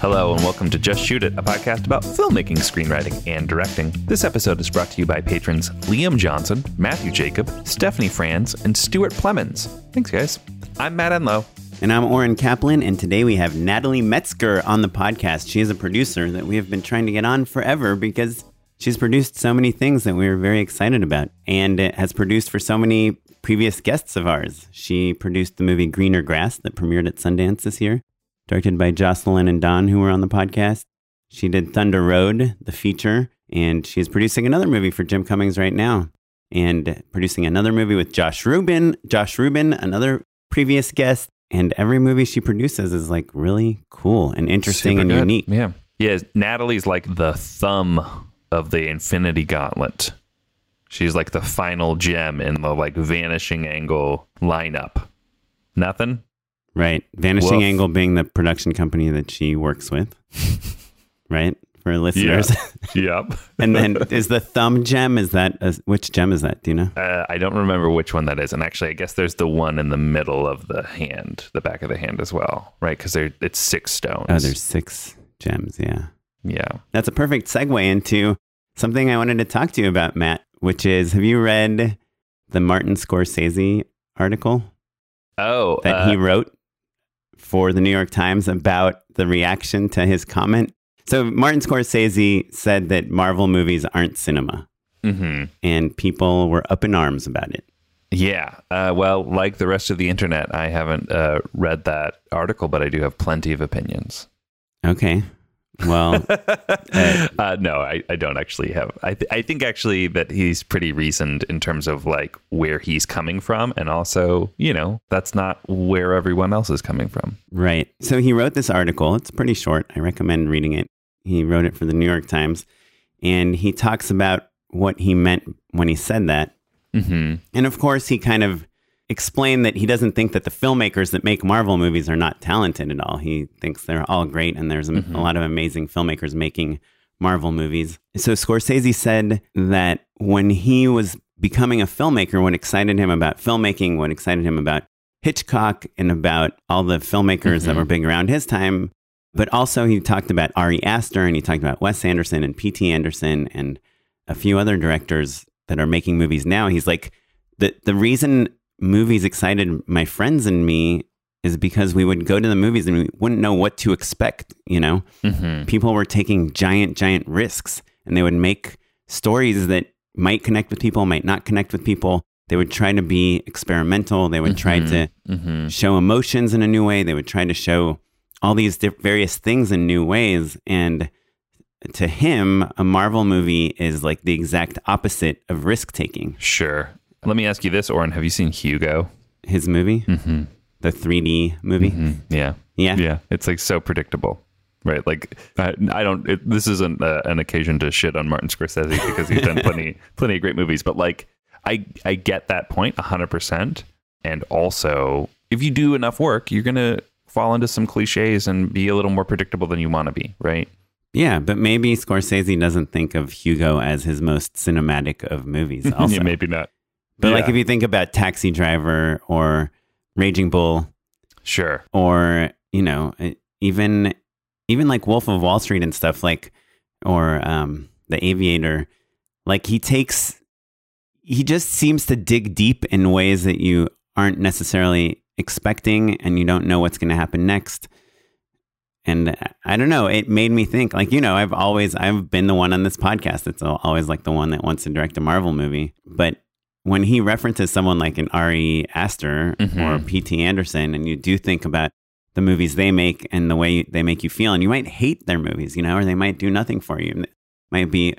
Hello, and welcome to Just Shoot It, a podcast about filmmaking, screenwriting, and directing. This episode is brought to you by patrons Liam Johnson, Matthew Jacob, Stephanie Franz, and Stuart Plemons. Thanks, guys. I'm Matt Enlow. And I'm Oren Kaplan, and today we have Natalie Metzger on the podcast. She is a producer that we have been trying to get on forever because she's produced so many things that we were very excited about and has produced for so many previous guests of ours. She produced the movie Greener Grass that premiered at Sundance this year directed by Jocelyn and Dawn, who were on the podcast. She did Thunder Road, the feature, and she's producing another movie for Jim Cummings right now, and producing another movie with Josh Rubin. Josh Rubin, another previous guest, and every movie she produces is like really cool and interesting Super and good. unique. Yeah. Yeah, Natalie's like the thumb of the Infinity Gauntlet. She's like the final gem in the like vanishing angle lineup. Nothing? Right. Vanishing Woof. Angle being the production company that she works with. right? For listeners. yep. and then is the thumb gem, is that, a, which gem is that? Do you know? Uh, I don't remember which one that is, and actually, I guess there's the one in the middle of the hand, the back of the hand as well, right? Because it's six stones. Oh, there's six gems. Yeah. yeah. That's a perfect segue into something I wanted to talk to you about, Matt, which is have you read the Martin Scorsese article Oh, that uh, he wrote for the New York Times about the reaction to his comment? So, Martin Scorsese said that Marvel movies aren't cinema, mhm. and people were up in arms about it. Yeah. Uh, well, like the rest of the internet, I haven't uh, read that article, but I do have plenty of opinions. Okay. Well, uh, no, I, I don't actually have. I, th- I think actually that he's pretty reasoned in terms of like where he's coming from. And also, you know, that's not where everyone else is coming from. Right. So he wrote this article. It's pretty short. I recommend reading it. He wrote it for the New York Times. And he talks about what he meant when he said that. Mm-hmm. And of course, he kind of explained that he doesn't think that the filmmakers that make Marvel movies are not talented at all. He thinks they're all great and there's a, Mhm. a lot of amazing filmmakers making Marvel movies. So Scorsese said that when he was becoming a filmmaker, what excited him about filmmaking, what excited him about Hitchcock and about all the filmmakers that Mhm. were big around his time. But also, he talked about Ari Aster and he talked about Wes Anderson and P.T. Anderson and a few other directors that are making movies now. He's like, the, the reason movies excited my friends and me is because we would go to the movies and we wouldn't know what to expect, you know? Mm-hmm. people were taking giant, giant risks and they would make stories that might connect with people, might not connect with people. They would try to be experimental. They would try to Mm-hmm. show emotions in a new way. They would try to show all these di- various things in new ways. And to him, a Marvel movie is like the exact opposite of risk taking. Sure. Let me ask you this, Oren. Have you seen Hugo? His movie, Mm-hmm. the 3D movie. Yeah. Yeah. Yeah. It's like so predictable. Right, like I, I don't. It, this isn't uh, an occasion to shit on Martin Scorsese because he's done plenty, plenty of great movies. But like, I, I get that point point hundred percent. And also, if you do enough work, you're gonna fall into some cliches and be a little more predictable than you want to be. Right? Yeah, but maybe Scorsese doesn't think of Hugo as his most cinematic of movies. Also, yeah, maybe not. But like if you think about Taxi Driver or Raging Bull Sure. or you know even even like Wolf of Wall Street and stuff like or um The Aviator like he takes he just seems to dig deep in ways that you aren't necessarily expecting and you don't know what's going to happen next. And I don't know, it made me think like you know, I've always I've been the one on this podcast that's always like the one that wants to direct a Marvel movie, but when he references someone like an Ari Aster or Mhm. P.T. Anderson, and you do think about the movies they make and the way they make you feel, and you might hate their movies, you know, or they might do nothing for you, It might be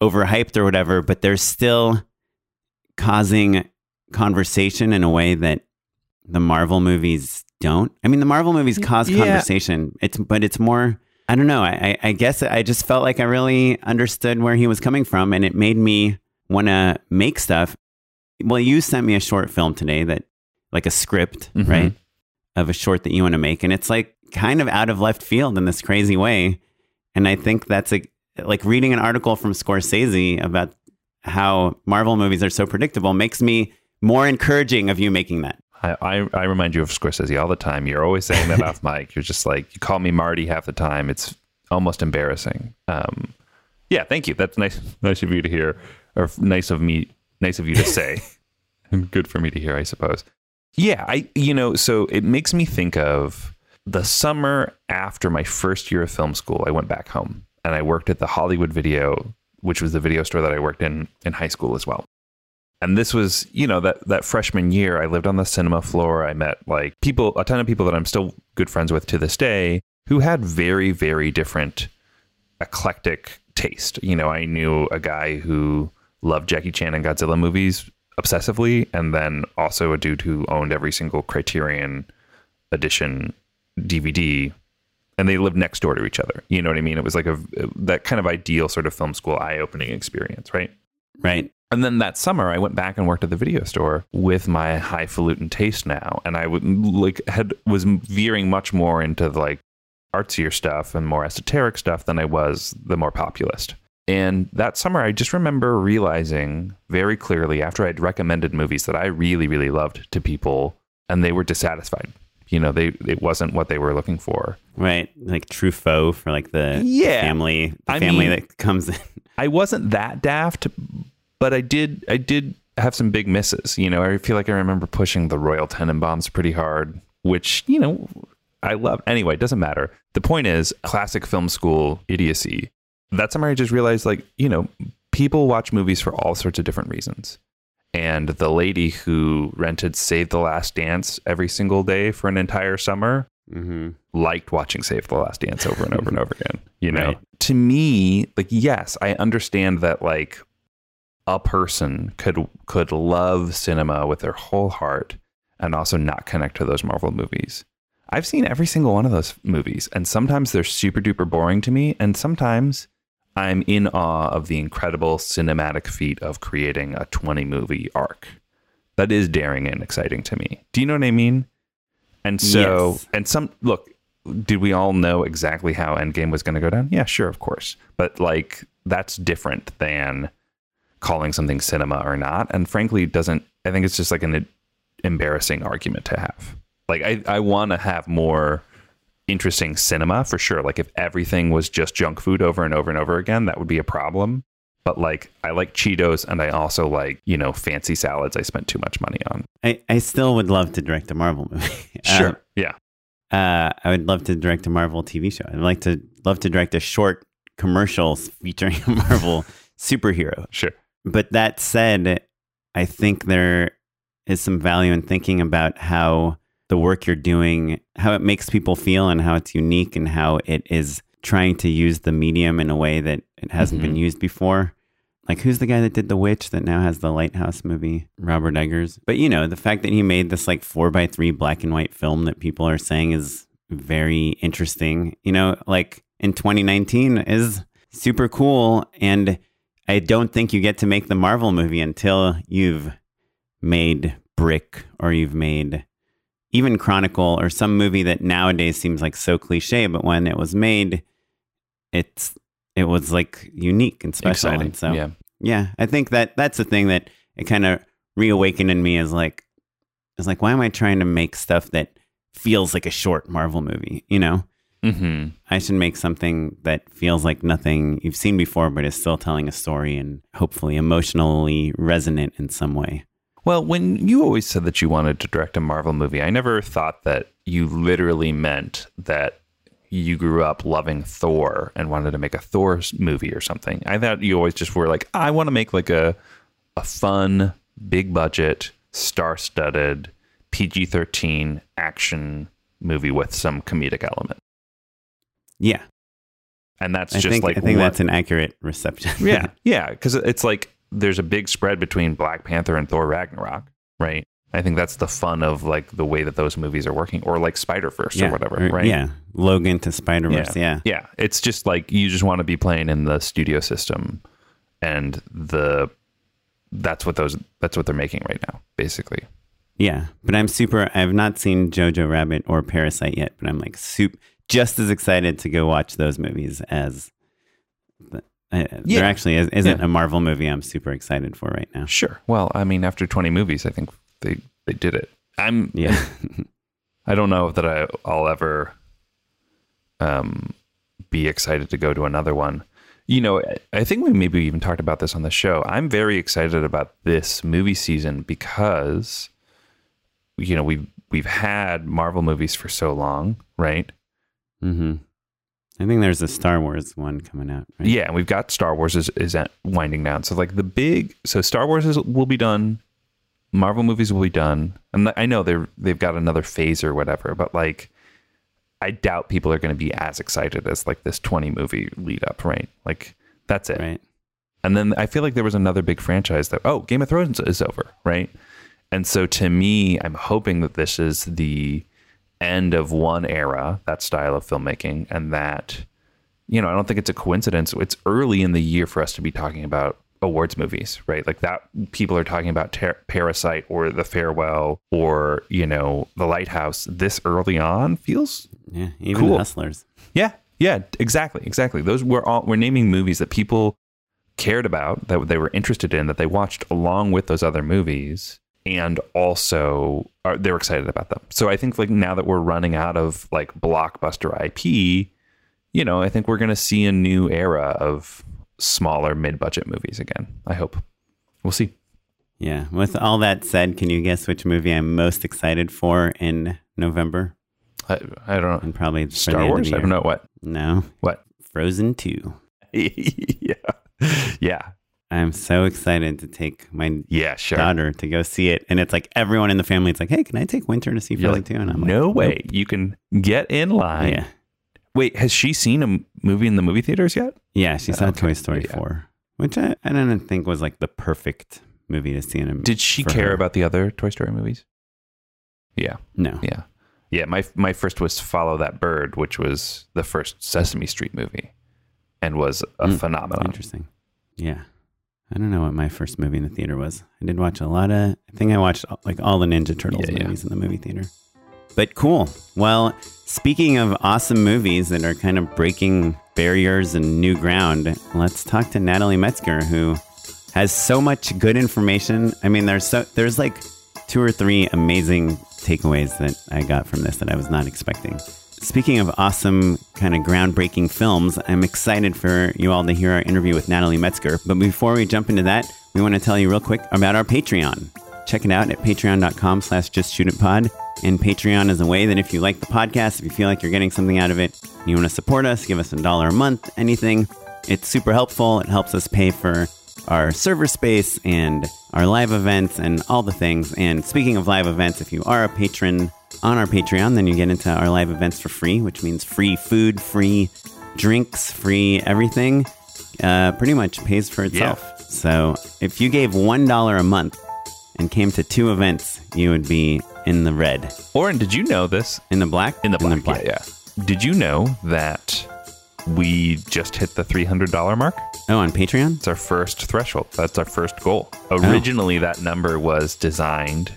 overhyped or whatever, but they're still causing conversation in a way that the Marvel movies don't. I mean, the Marvel movies cause Yeah. conversation. It's but it's more. I don't know. I, I I guess I just felt like I really understood where he was coming from, and it made me want to make stuff. Well, you sent me a short film today that, like a script, Mhm. right, of a short that you want to make, and it's like kind of out of left field in this crazy way. And I think that's a like reading an article from Scorsese about how Marvel movies are so predictable makes me more encouraging of you making that. I, I, I remind you of Scorsese all the time. You're always saying that off mic. You're just like you call me Marty half the time. It's almost embarrassing. Um, yeah, thank you. That's nice. Nice of you to hear, or nice of me. Nice of you to say, and good for me to hear, I suppose. Yeah, I you know, so it makes me think of the summer after my first year of film school. I went back home and I worked at the Hollywood Video, which was the video store that I worked in in high school as well and this was you know that that freshman year i lived on the cinema floor i met like people a ton of people that i'm still good friends with to this day who had very very different eclectic taste you know i knew a guy who loved jackie chan and godzilla movies obsessively and then also a dude who owned every single criterion edition dvd and they lived next door to each other you know what i mean it was like a that kind of ideal sort of film school eye-opening experience right Right. and then that summer, I went back and worked at the video store with my highfalutin taste now, and I would like had was veering much more into like artsier stuff and more esoteric stuff than I was the more populist. And that summer, I just remember realizing very clearly after I'd recommended movies that I really, really loved to people, and they were dissatisfied. You know, they it wasn't what they were looking for. Right. Like Truffaut for like the Yeah. family the I family mean- that comes in. I wasn't that daft, but I did I did have some big misses. You know, I feel like I remember pushing the Royal Tenenbaums pretty hard, which, you know, I love. Anyway, it doesn't matter. The point is classic film school idiocy. That summer I just realized like, you know, people watch movies for all sorts of different reasons. And the lady who rented Save the Last Dance every single day for an entire summer hmm liked watching Save the Last Dance over and over and over again. You know, Right. to me, like, yes, I understand that like a person could could love cinema with their whole heart and also not connect to those Marvel movies. I've seen every single one of those movies, and sometimes they're super duper boring to me, and sometimes I'm in awe of the incredible cinematic feat of creating a 20 movie arc. That is daring and exciting to me. Do you know what I mean? And so, Yes. and some look, did we all know exactly how Endgame was going to go down? Yeah, sure, of course. But like, that's different than calling something cinema or not. And frankly, it doesn't, I think it's just like an embarrassing argument to have. Like, I, I want to have more interesting cinema for sure. Like, if everything was just junk food over and over and over again, that would be a problem. But like, I like Cheetos and I also like, you know, fancy salads I spent too much money on. I, I still would love to direct a Marvel movie. Um, yeah. uh, I would love to direct a Marvel TV show. I'd like to love to direct a short commercial featuring a Marvel superhero. Sure. But that said, I think there is some value in thinking about how the work you're doing, how it makes people feel, and how it's unique, and how it is trying to use the medium in a way that it hasn't been mm-hmm. used before. Like, who's the guy that did The Witch that now has the Lighthouse movie? Robert Eggers. But, you know, the fact that he made this like four by three black and white film that people are saying is very interesting, you know, like in 2019 is super cool. And I don't think you get to make the Marvel movie until you've made Brick or you've made even Chronicle or some movie that nowadays seems like so cliche, but when it was made, it's it was like unique and special. Exciting. And so yeah. yeah, I think that that's the thing that it kind of reawakened in me is like, is like, why am I trying to make stuff that feels like a short Marvel movie? You know, Mm-hmm. I should make something that feels like nothing you've seen before, but is still telling a story and hopefully emotionally resonant in some way. Well, when you always said that you wanted to direct a Marvel movie, I never thought that you literally meant that you grew up loving Thor and wanted to make a Thor movie or something. I thought you always just were like, I want to make like a a fun, big budget, star-studded, PG-13 action movie with some comedic element. Yeah, And that's I just think like I think what- that's an accurate reception. yeah, yeah, because it's like there's a big spread between Black Panther and Thor Ragnarok, right? I think that's the fun of like the way that those movies are working, or like Spider Verse yeah, or whatever, right? Yeah, Logan to Spider Verse. Yeah. yeah. It's just like you just want to be playing in the studio system, and the that's what those that's what they're making right now, basically. Yeah, but I'm super. I've not seen Jojo Rabbit or Parasite yet, but I'm like soup just as excited to go watch those movies as. Uh, Yeah. There actually is, isn't Yeah. a Marvel movie I'm super excited for right now. Sure. Well, I mean, after 20 movies, I think they they did it. I'm Yeah. I don't know that I, I'll ever um, be excited to go to another one. You know, I- think we maybe even talked about this on the show. I'm very excited about this movie season because, you know, we've we've had Marvel movies for so long, right? hmm I think there's a Star Wars one coming out. Right? Yeah, and we've got Star Wars is is winding down. So like the big, so Star Wars is, will be done. Marvel movies will be done. And I know they're they've got another phase or whatever, but like I doubt people are going to be as excited as like this 20 movie lead up, right? Like that's it. Right. And then I feel like there was another big franchise that oh, Game of Thrones is over, right? And so to me, I'm hoping that this is the end of one era, that style of filmmaking, and that you know, I don't think it's a coincidence. It's early in the year for us to be talking about awards movies, right? Like that people are talking about Ter- Parasite or The Farewell or, you know, The Lighthouse this early on feels Yeah. Even Cool. Hustlers. yeah, yeah, exactly, exactly. Those were all we're naming movies that people cared about, that they were interested in, that they watched along with those other movies, and also uh, are, they're excited about them. So I think like now that we're running out of like blockbuster IP, you know, I think we're going to see a new era of smaller mid-budget movies again. I hope. We'll see. Yeah. With all that said, can you guess which movie I'm most excited for in November? I, I don't know. And probably Star Wars? I don't know what. No. What? Frozen 2. yeah. Yeah. I'm so excited to take my Yeah, sure. daughter to go see it. And it's like everyone in the family, it's like, hey, can I take Winter to see You're like, 2? And I'm like, no way. nope. You can get in line. Yeah. Wait, has she seen a movie in the movie theaters yet? Yeah. She saw Okay. Toy Story Yeah. 4, which I, I don't think was like the perfect movie to see in a Did she care her. about the other Toy Story movies? Yeah, No. yeah, yeah. My my first was Follow That Bird, which was the first Sesame Street movie, and was a Mm, phenomenon. Interesting. Yeah. I don't know what my first movie in the theater was. I did watch a lot of, I think I watched like all the Ninja Turtles Yeah, yeah. movies in the movie theater. But cool. Well, speaking of awesome movies that are kind of breaking barriers and new ground, let's talk to Natalie Metzger, who has so much good information. I mean, there's so there's like two or three amazing takeaways that I got from this that I was not expecting. Speaking of awesome, kind of groundbreaking films, I'm excited for you all to hear our interview with Natalie Metzger. But before we jump into that, we want to tell you real quick about our Patreon. Check it out at patreon.com slash just shoot it pod. And Patreon is a way that if you like the podcast, if you feel like you're getting something out of it, you want to support us, give us a dollar a month, anything, it's super helpful. It helps us pay for our server space and our live events and all the things. And speaking of live events, if you are a patron on our Patreon, then you get into our live events for free, which means free food, free drinks, free everything. Uh, pretty much pays for itself. So if you gave $1 a month and came to two events, you would be in the red. Oren, did you know this? In the black? In the black, yeah, yeah. Did you know that we just hit the three hundred dollar mark? Oh, on Patreon? It's our first threshold. That's our first goal. Oh. Originally, that number was designed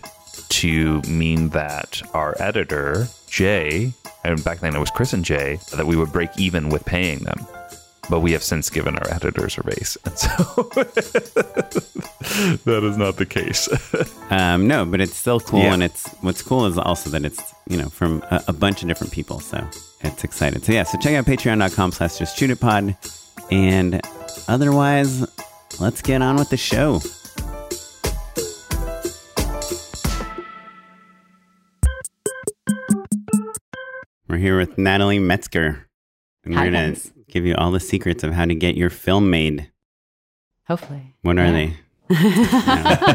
to mean that our editor, Jay, and back then it was Chris and Jay, that we would break even with paying them. But we have since given our editors a raise. And so that is not the case. Um, no, but it's still cool, Yeah. and it's what's cool is also that it's you know from a, a bunch of different people, so it's excited. So yeah, so check out Patreon.com/slash Just Shoot It Pod, and otherwise, let's get on with the show. We're here with Natalie Metzger, and Hi, we're gonna guys. Give you all the secrets of how to get your film made. Hopefully. What are they?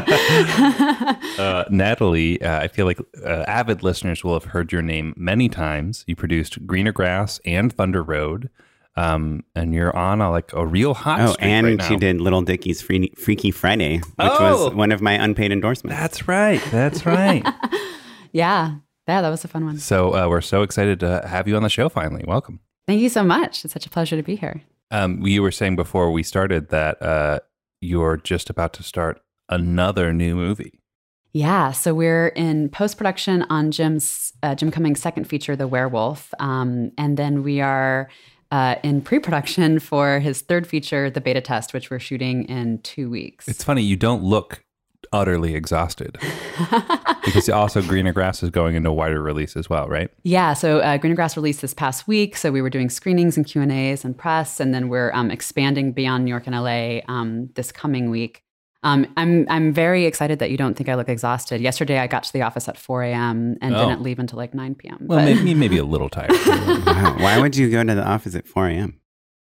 Uh, Natalie, uh, I feel like uh, avid listeners will have heard your name many times. You produced Greener Grass and Thunder Road, um, and you're on a, like a real hot Oh, and right now. she did Little Dicky's Free- Freaky Friday, which Oh! was one of my unpaid endorsements. That's right. That's right. yeah. Yeah, that was a fun one. so uh, we're so excited to have you on the show finally. Welcome. Thank you so much. It's such a pleasure to be here. Um, you were saying before we started that uh, you're just about to start another new movie. Yeah, so we're in post production on Jim's uh, Jim Cummings' second feature, The Werewolf, um, and then we are uh, in pre production for his third feature, The Beta Test, which we're shooting in two weeks. It's funny you don't look utterly exhausted? because also Greener Grass is going into wider release as well, right? Yeah, so uh, Greener Grass released this past week. So we were doing screenings and Q and A's and press, and then we're um, expanding beyond New York and LA um, this coming week. Um, I'm I'm very excited that you don't think I look exhausted. Yesterday I got to the office at 4 a.m. and Oh. didn't leave until like 9 p.m. Well, But- maybe, maybe a little tired. Wow. Why would you go to the office at 4 a.m.?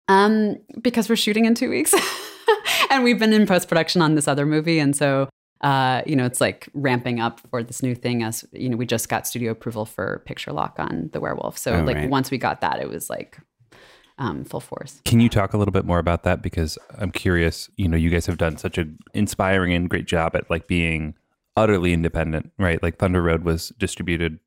Um, because we're shooting in two weeks, and we've been in post production on this other movie, and so uh, you know it's like ramping up for this new thing. As you know, we just got studio approval for picture lock on the werewolf, so Oh, like right. once we got that, it was like um, full force. Can you talk a little bit more about that? Because I'm curious. You know, you guys have done such an inspiring and great job at like being utterly independent, right? Like Thunder Road was distributed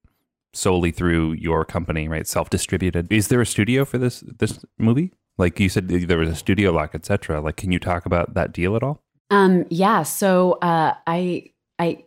solely through your company, right? Self-distributed. Is there a studio for this this movie? Like you said, there was a studio lock, etc. Like, can you talk about that deal at all? Um, yeah, so uh, I I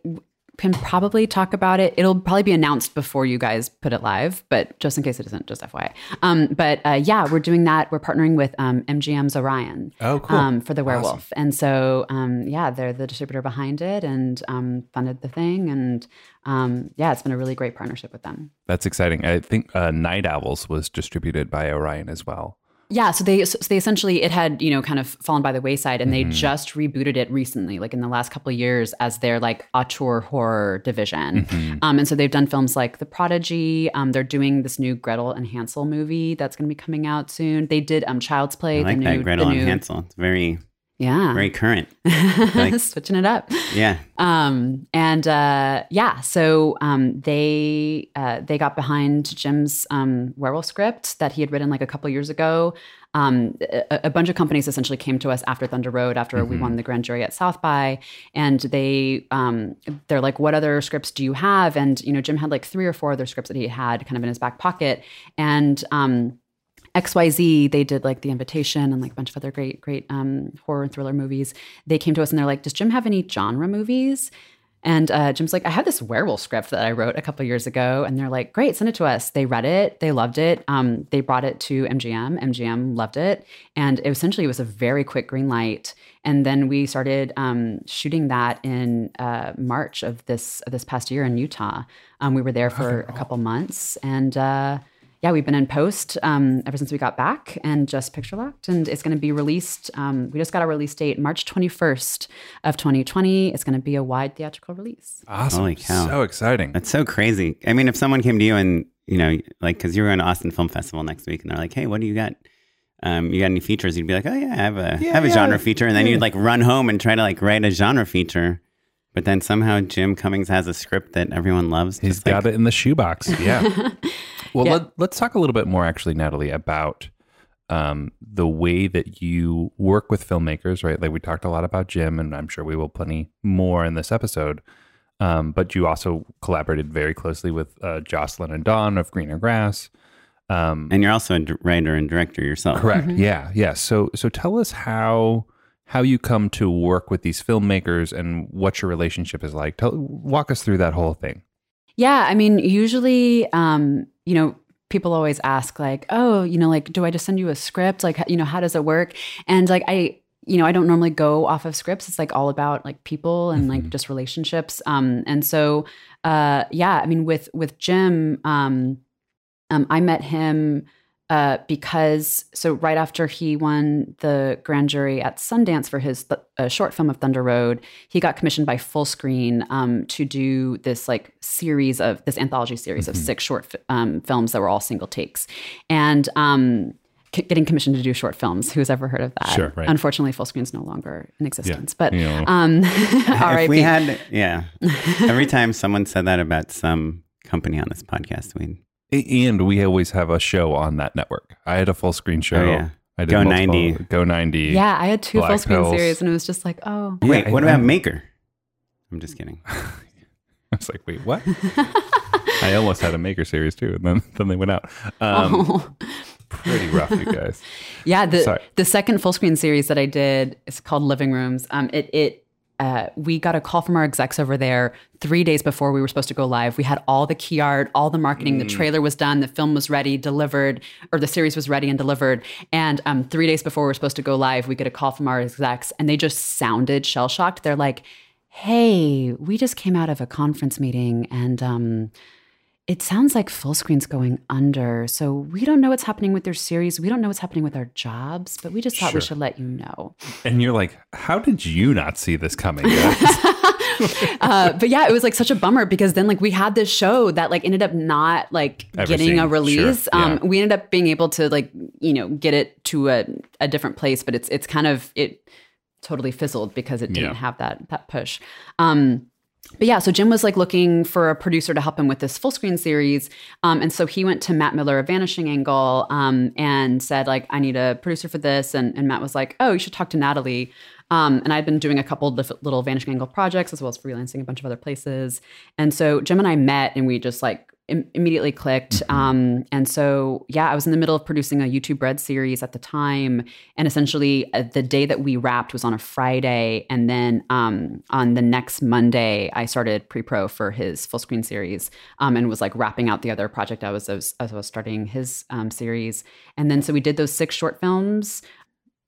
can probably talk about it. It'll probably be announced before you guys put it live, but just in case it isn't, just FYI. Um, but uh, yeah, we're doing that. We're partnering with um, MGM's Orion. Oh, Um, for the werewolf, and so um, yeah, they're the distributor behind it and um, funded the thing, and um, yeah, it's been a really great partnership with them. That's exciting. I think uh, Night Owls was distributed by Orion as well. Yeah, so they so they essentially it had you know kind of fallen by the wayside, and they just rebooted it recently, like in the last couple of years, as their like auteur horror division. Um, and so they've done films like The Prodigy. Um, they're doing this new Gretel and Hansel movie that's going to be coming out soon. They did um, Child's Play. I like the that new, Gretel the and Hansel. It's very, Yeah, very current. like- switching it up. Yeah. Um, and uh, yeah, so um, they uh, they got behind Jim's um, werewolf script that he had written like a couple years ago. Um, a, a bunch of companies essentially came to us after Thunder Road, after we won the grand jury at South by, and they um, they're like, "What other scripts do you have?" And you know, Jim had like three or four other scripts that he had kind of in his back pocket, and um, XYZ, they did like The Invitation and like a bunch of other great, great um, horror and thriller movies. They came to us and they're like, Does Jim have any genre movies? And uh, Jim's like, I had this werewolf script that I wrote a couple years ago. And they're like, Great, send it to us. They read it, they loved it. Um, they brought it to MGM. MGM loved it. And it essentially was a very quick green light. And then we started um, shooting that in uh, March of this of this past year in Utah. Um, we were there for a couple months. And uh, yeah, we've been in post um, ever since we got back and just picture locked. And it's going to be released. Um, we just got a release date, March 21st of 2020. It's going to be a wide theatrical release. Awesome. Holy cow. So exciting. That's so crazy. I mean, if someone came to you and, you know, like, because you're going to Austin Film Festival next week and they're like, hey, what do you got? Um, you got any features? You'd be like, oh, yeah, I have a, I have a yeah. genre feature. And then you'd like run home and try to like write a genre feature. But then somehow Jim Cummings has a script that everyone loves. He's just like- got it in the shoebox. Yeah. well, Yeah. Let, let's talk a little bit more, actually, Natalie, about um, the way that you work with filmmakers, right? Like we talked a lot about Jim, and I'm sure we will plenty more in this episode. Um, but you also collaborated very closely with uh, Jocelyn and Dawn of Greener Grass. Um, And you're also a d- writer and director yourself. Correct. Yeah. Yeah. So so tell us how how you come to work with these filmmakers and what your relationship is like. Tell walk us through that whole thing. Yeah, I mean, usually, um, you know, people always ask like, "Oh, you know, like, do I just send you a script? Like, you know, how does it work?" And like, I, you know, I don't normally go off of scripts. It's like all about like people and like just relationships. Um, and so, uh, yeah, I mean, with with Jim, um, um, I met him uh, because so right after he won the grand jury at Sundance for his th- uh, short film of Thunder Road, he got commissioned by Fullscreen um, to do this like series of this anthology series of six short fi- um, films that were all single takes, and um, c- getting commissioned to do short films. Who's ever heard of that? Sure, right. Unfortunately, Fullscreen's no longer in existence. But you know. um, If we had, yeah. Every time someone said that about some company on this podcast, we'd, A- And we always have a show on that network. I had a full screen show. Oh, yeah. I did Go multiple- 90. Go 90. yeah, I had two Black full screen Hills. series, and it was just like, oh, wait, I- what I- about Maker? I'm just kidding. I was like, wait, what? I almost had a maker series too, and then then they went out. Um, Pretty rough, you guys. Yeah, the Sorry. the second full screen series that I did is called Living Rooms. Um, it it uh, we got a call from our execs over there three days before we were supposed to go live. We had all the key art, all the marketing. The trailer was done, the film was ready, delivered, or the series was ready and delivered. And um, three days before we were supposed to go live, we get a call from our execs, and they just sounded shell shocked. They're like. hey, we just came out of a conference meeting and um, it sounds like Fullscreen's going under. So we don't know what's happening with their series. We don't know what's happening with our jobs, but we just thought we should let you know. And you're like, how did you not see this coming? uh, but yeah, it was like such a bummer because then like we had this show that like ended up not like Ever getting seen. a release. Sure, Um, yeah. we ended up being able to like you know get it to a, a different place, but it's it's kind of it totally fizzled because it didn't Yeah. have that that push. Um, but yeah, so Jim was like looking for a producer to help him with this Fullscreen series, um, and so he went to Matt Miller of Vanishing Angle um, and said like, "I need a producer for this," and, and Matt was like, "Oh, you should talk to Natalie." Um, and I'd been doing a couple little Vanishing Angle projects as well as freelancing a bunch of other places, and so Jim and I met and we just like Im- immediately clicked. Um, and so, yeah, I was in the middle of producing a YouTube Red series at the time. And essentially, uh, the day that we wrapped was on a Friday. And then um, on the next Monday, I started pre pro for his Fullscreen series um, and was like wrapping out the other project I was, as, as I was starting his um, series. And then, so we did those six short films.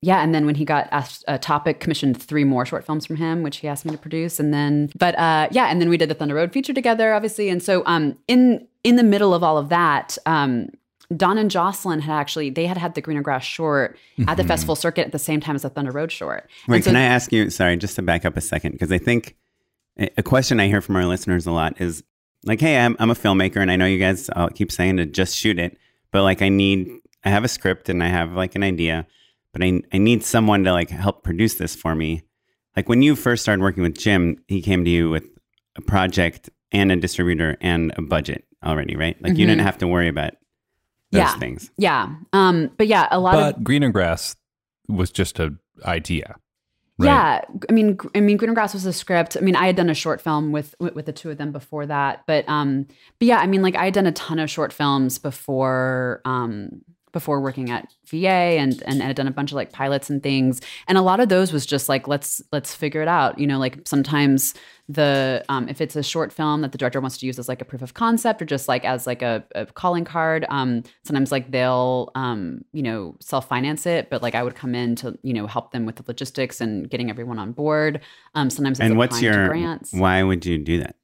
Yeah, and then when he got asked, uh, Topic commissioned three more short films from him, which he asked me to produce, and then, but uh, yeah, and then we did the Thunder Road feature together, obviously, and so um, in in the middle of all of that, um, Dawn and Jocelyn had actually they had had the Greener Grass short at the festival circuit at the same time as the Thunder Road short. Wait, so- can I ask you? Sorry, just to back up a second, because I think a question I hear from our listeners a lot is like, "Hey, I'm I'm a filmmaker, and I know you guys all keep saying to just shoot it, but like, I need I have a script and I have like an idea, but I I need someone to like help produce this for me." Like when you first started working with Jim, he came to you with a project and a distributor and a budget already, right? Like you Mhm. didn't have to worry about those Yeah. things. Yeah, um, but yeah, a lot of but greener grass was just a idea. Right? Yeah, I mean, gr- I mean, Greener Grass was a script. I mean, I had done a short film with, with with the two of them before that, but um, but yeah, I mean, like I had done a ton of short films before um before working at VA and and had done a bunch of like pilots and things, and a lot of those was just like let's let's figure it out. You know, like sometimes the um, if it's a short film that the director wants to use as like a proof of concept or just like as like a, a calling card um, sometimes like they'll um, you know self-finance it but like i would come in to you know help them with the logistics and getting everyone on board um, sometimes it's And what's your grants why would you do that?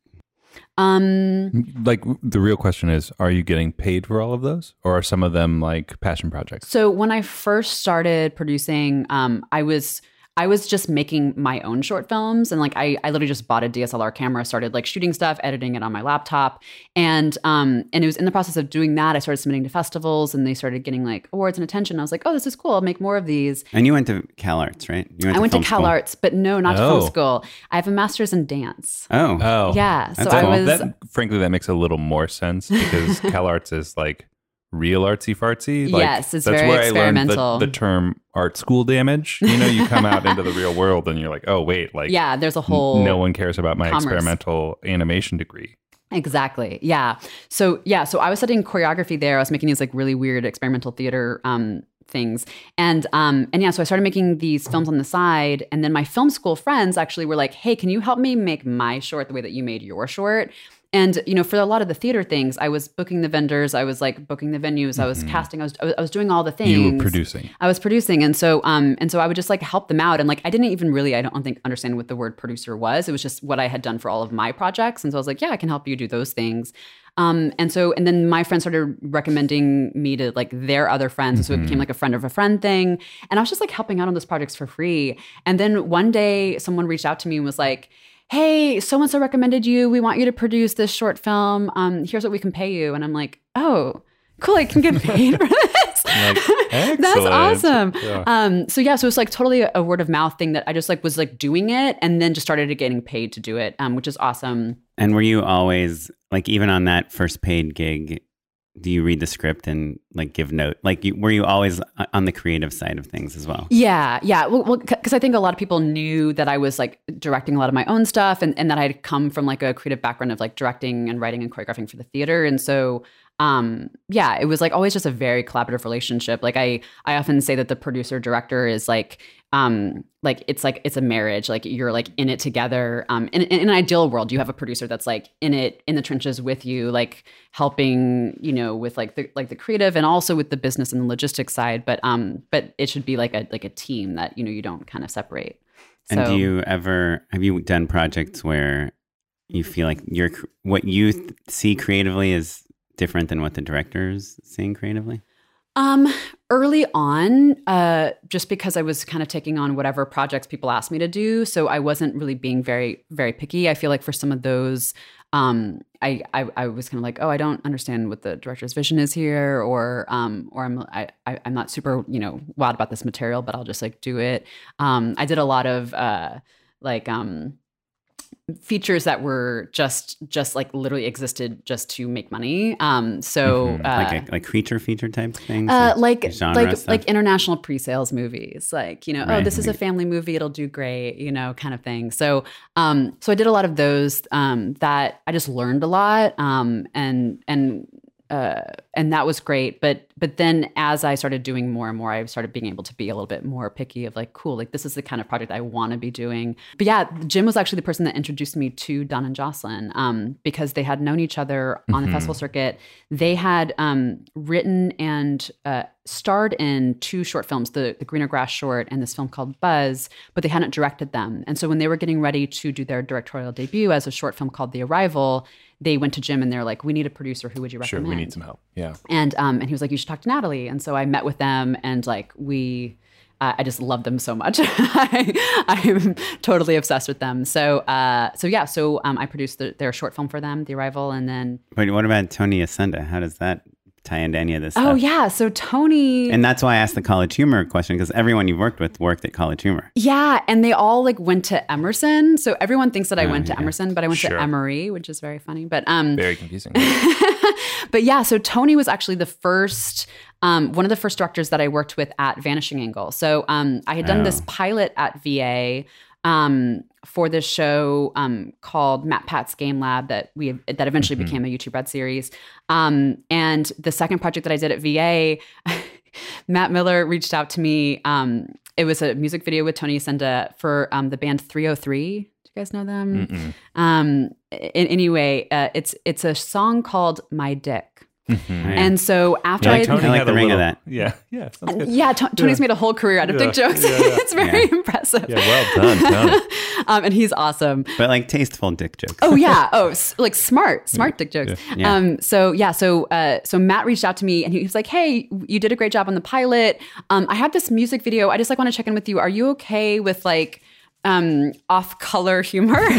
Um Like the real question is, are you getting paid for all of those, or are some of them like passion projects? So when I first started producing, um, I was I was just making my own short films and like I, I literally just bought a DSLR camera, started like shooting stuff, editing it on my laptop. And um and it was in the process of doing that, I started submitting to festivals and they started getting like awards and attention. I was like, oh, this is cool. I'll make more of these. And you went to CalArts, right? You I went to film Cal school. Arts, but no, not to Oh. film school. I have a master's in dance. Oh, Oh, Yeah. So That's I cool. was that, frankly, that makes a little more sense because CalArts is like real artsy fartsy. Like, Yes, it's that's very where I learned experimental. the, the term art school damage. You know, you come out into the real world and you're like, oh wait, like yeah, there's a whole no one cares about my commerce. experimental animation degree. Exactly. Yeah. So yeah. So I was studying choreography there. I was making these like really weird experimental theater um, things, and um, and yeah. So I started making these films on the side, and then my film school friends actually were like, "Hey, can you help me make my short the way that you made your short?" And you know, for a lot of the theater things, I was booking the vendors, I was like booking the venues, I was casting, I was I was- doing all the things. You were producing. I was producing, and so um, and so I would just like help them out, and like I didn't even really, I don't think understand what the word producer was. It was just what I had done for all of my projects, and so I was like, yeah, I can help you do those things. Um, and so and then my friends started recommending me to like their other friends, so it became like a friend of a friend thing, and I was just like helping out on those projects for free. And then one day, someone reached out to me and was like. Hey, so and so recommended you. We want you to produce this short film. Um, here's what we can pay you. And I'm like, oh, cool. I can get paid for this. That's awesome. Yeah. Um, so yeah, so it's like totally a, a word of mouth thing that I just like was like doing it and then just started getting paid to do it, um, which is awesome. And were you always like even on that first paid gig? Do you read the script and like give note? Like, you, were you always on the creative side of things as well? Yeah, yeah. Well, because I think a lot of people knew that I was like directing a lot of my own stuff, and and that i'd come from like a creative background of like directing and writing and choreographing for the theater, and so um yeah it was like always just a very collaborative relationship like i i often say that the producer director is like um like it's like it's a marriage like you're like in it together um in, in an ideal world you have a producer that's like in it in the trenches with you like helping you know with like the like the creative and also with the business and the logistics side but um but it should be like a like a team that you know you don't kind of separate And do you ever have you done projects where you feel like you're what you th- see creatively is different than what the director's seeing creatively? Um, early on, uh, just because I was kind of taking on whatever projects people asked me to do, so I wasn't really being very, very picky. I feel like for some of those, um, I, I, I was kind of like, oh, I don't understand what the director's vision is here, or, um, or I'm, I, I, I'm not super, you know, wild about this material, but I'll just like do it. Um, I did a lot of, uh, like, um, features that were just just like literally existed just to make money um so Mhm. uh, like a, like creature feature type things, uh, like like stuff? like international pre-sales movies like you know oh this is a family movie it'll do great you know kind of thing so um so i did a lot of those um that i just learned a lot um and and uh, and that was great. But but then as I started doing more and more, I started being able to be a little bit more picky of like, cool, like this is the kind of project I want to be doing. But yeah, Jim was actually the person that introduced me to Dawn and Jocelyn um, because they had known each other on the festival circuit. They had um, written and uh, starred in two short films, the the Greener Grass short and this film called Buzz, but they hadn't directed them. And so when they were getting ready to do their directorial debut as a short film called The Arrival, they went to Jim and they're like, "We need a producer. Who would you recommend?" Sure, we need some help. Yeah. And um, and he was like, "You should talk to Natalie." And so I met with them, and like we, uh, I just love them so much. I, I'm totally obsessed with them. So uh, so yeah, so um, I produced the, their short film for them, The Arrival, and then But what about Tony Yacenda? How does that tie into any of this oh stuff? yeah, so Tony. And that's why I asked the College Humor question because everyone you've worked with worked at College Humor. Yeah, and they all like went to Emerson. So everyone thinks that I Oh, went to yeah. Emerson, but I went Sure. to Emory, which is very funny. But um, Very confusing. but yeah, so Tony was actually the first, um, one of the first directors that I worked with at Vanishing Angle. So um, I had done this Oh. pilot at VA um, for this show um, called MatPat's Game Lab that we that eventually became a YouTube Red series. Um, and the second project that I did at VA, Matt Miller reached out to me. Um, it was a music video with Tony Yacenda for um, the band 303. Do you guys know them? Mm-mm. Um, in, anyway, uh, it's it's a song called "My Dick," Mhm. and so after Yeah, I, like Tony- I like had the a ring of that. Yeah, yeah, good. yeah, To- Tony's Yeah. made a whole career out of Yeah, dick jokes. yeah, yeah. it's very Yeah. impressive. Yeah, well done, Tony. um, and he's awesome. But like tasteful dick jokes. Oh yeah. Oh, s- like smart, smart dick jokes. Yeah. Um. So yeah. So uh. So Matt reached out to me and he was like, "Hey, you did a great job on the pilot. Um. I have this music video. I just like want to check in with you. Are you okay with like?" Um off color humor.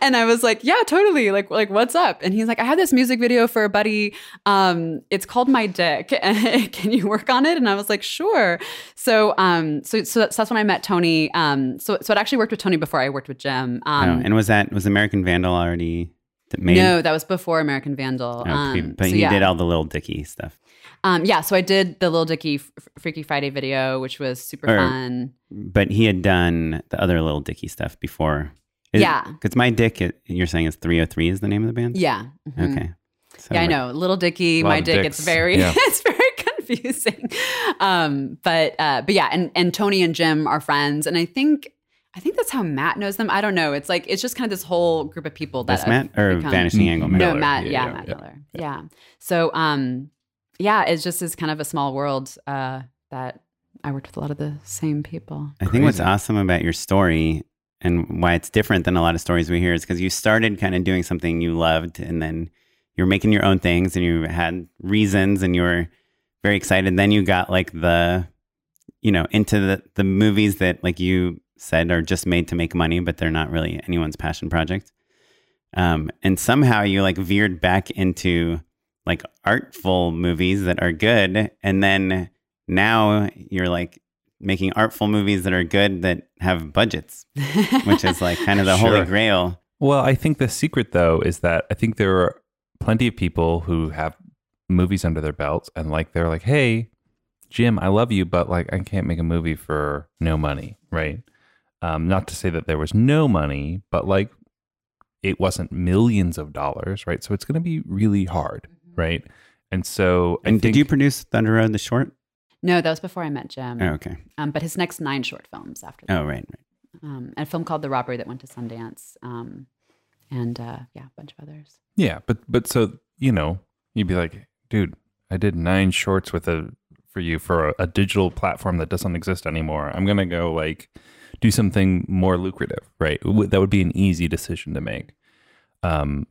And i was like yeah totally. Like like what's up? And he's like i have this music video for a buddy. Um it's called my dick. Can you work on it? And i was like sure. So um so so that's, that's when i met tony. Um so so i'd actually worked with tony before i worked with jim. Oh, um and was that was American Vandal already th- made? no, that was before American Vandal. Oh, um, but so he yeah. did all the little Dicky stuff. Um, yeah, so I did the Little Dicky F- Freaky Friday video, which was super Or- fun. But he had done the other little Dicky stuff before. Yeah. Because my dick, it, you're saying is 303 is the name of the band? Yeah. mhm. Okay. So Yeah, I know. Little Dicky, my dick. dicks. It's very, Yeah. it's very confusing. Um, but uh, but yeah, and and Tony and Jim are friends, and I think. I think that's how Matt knows them. I don't know. It's like it's just kind of this whole group of people that This Matt or become- Vanishing Angle Matt? No, Matt. Yeah, Yeah, yeah, Matt. Miller. Yeah. So, um, yeah, it's just is kind of a small world uh, that I worked with a lot of the same people. I think what's awesome about your story and why it's different than a lot of stories we hear is because you started kind of doing something you loved and then you're making your own things and you had reasons and you were very excited. Then you got like the, you know, into the, the movies that like you said are just made to make money, but they're not really anyone's passion project. Um, and somehow you like veered back into like artful movies that are good. And then now you're like making artful movies that are good that have budgets, which is like kind of the holy grail. Well, I think the secret though is that I think there are plenty of people who have movies under their belts and like they're like, "Hey, Jim, I love you, but like I can't make a movie for no money, right?" Um, not to say that there was no money, but like it wasn't millions of dollars, right? So it's going to be really hard, right? And so, I And did think- you produce Thunder Road the short? no, that was before I met Jim. Oh, okay. Um, but his next nine short films after that. Oh, right, right. Um, and a film called The Robbery that went to Sundance. Um, and uh, yeah, a bunch of others. Yeah, but but so you know, you'd be like, dude, I did nine shorts with a for you for a, a digital platform that doesn't exist anymore. I'm gonna go like do something more lucrative, right? That would be an easy decision to make. Um,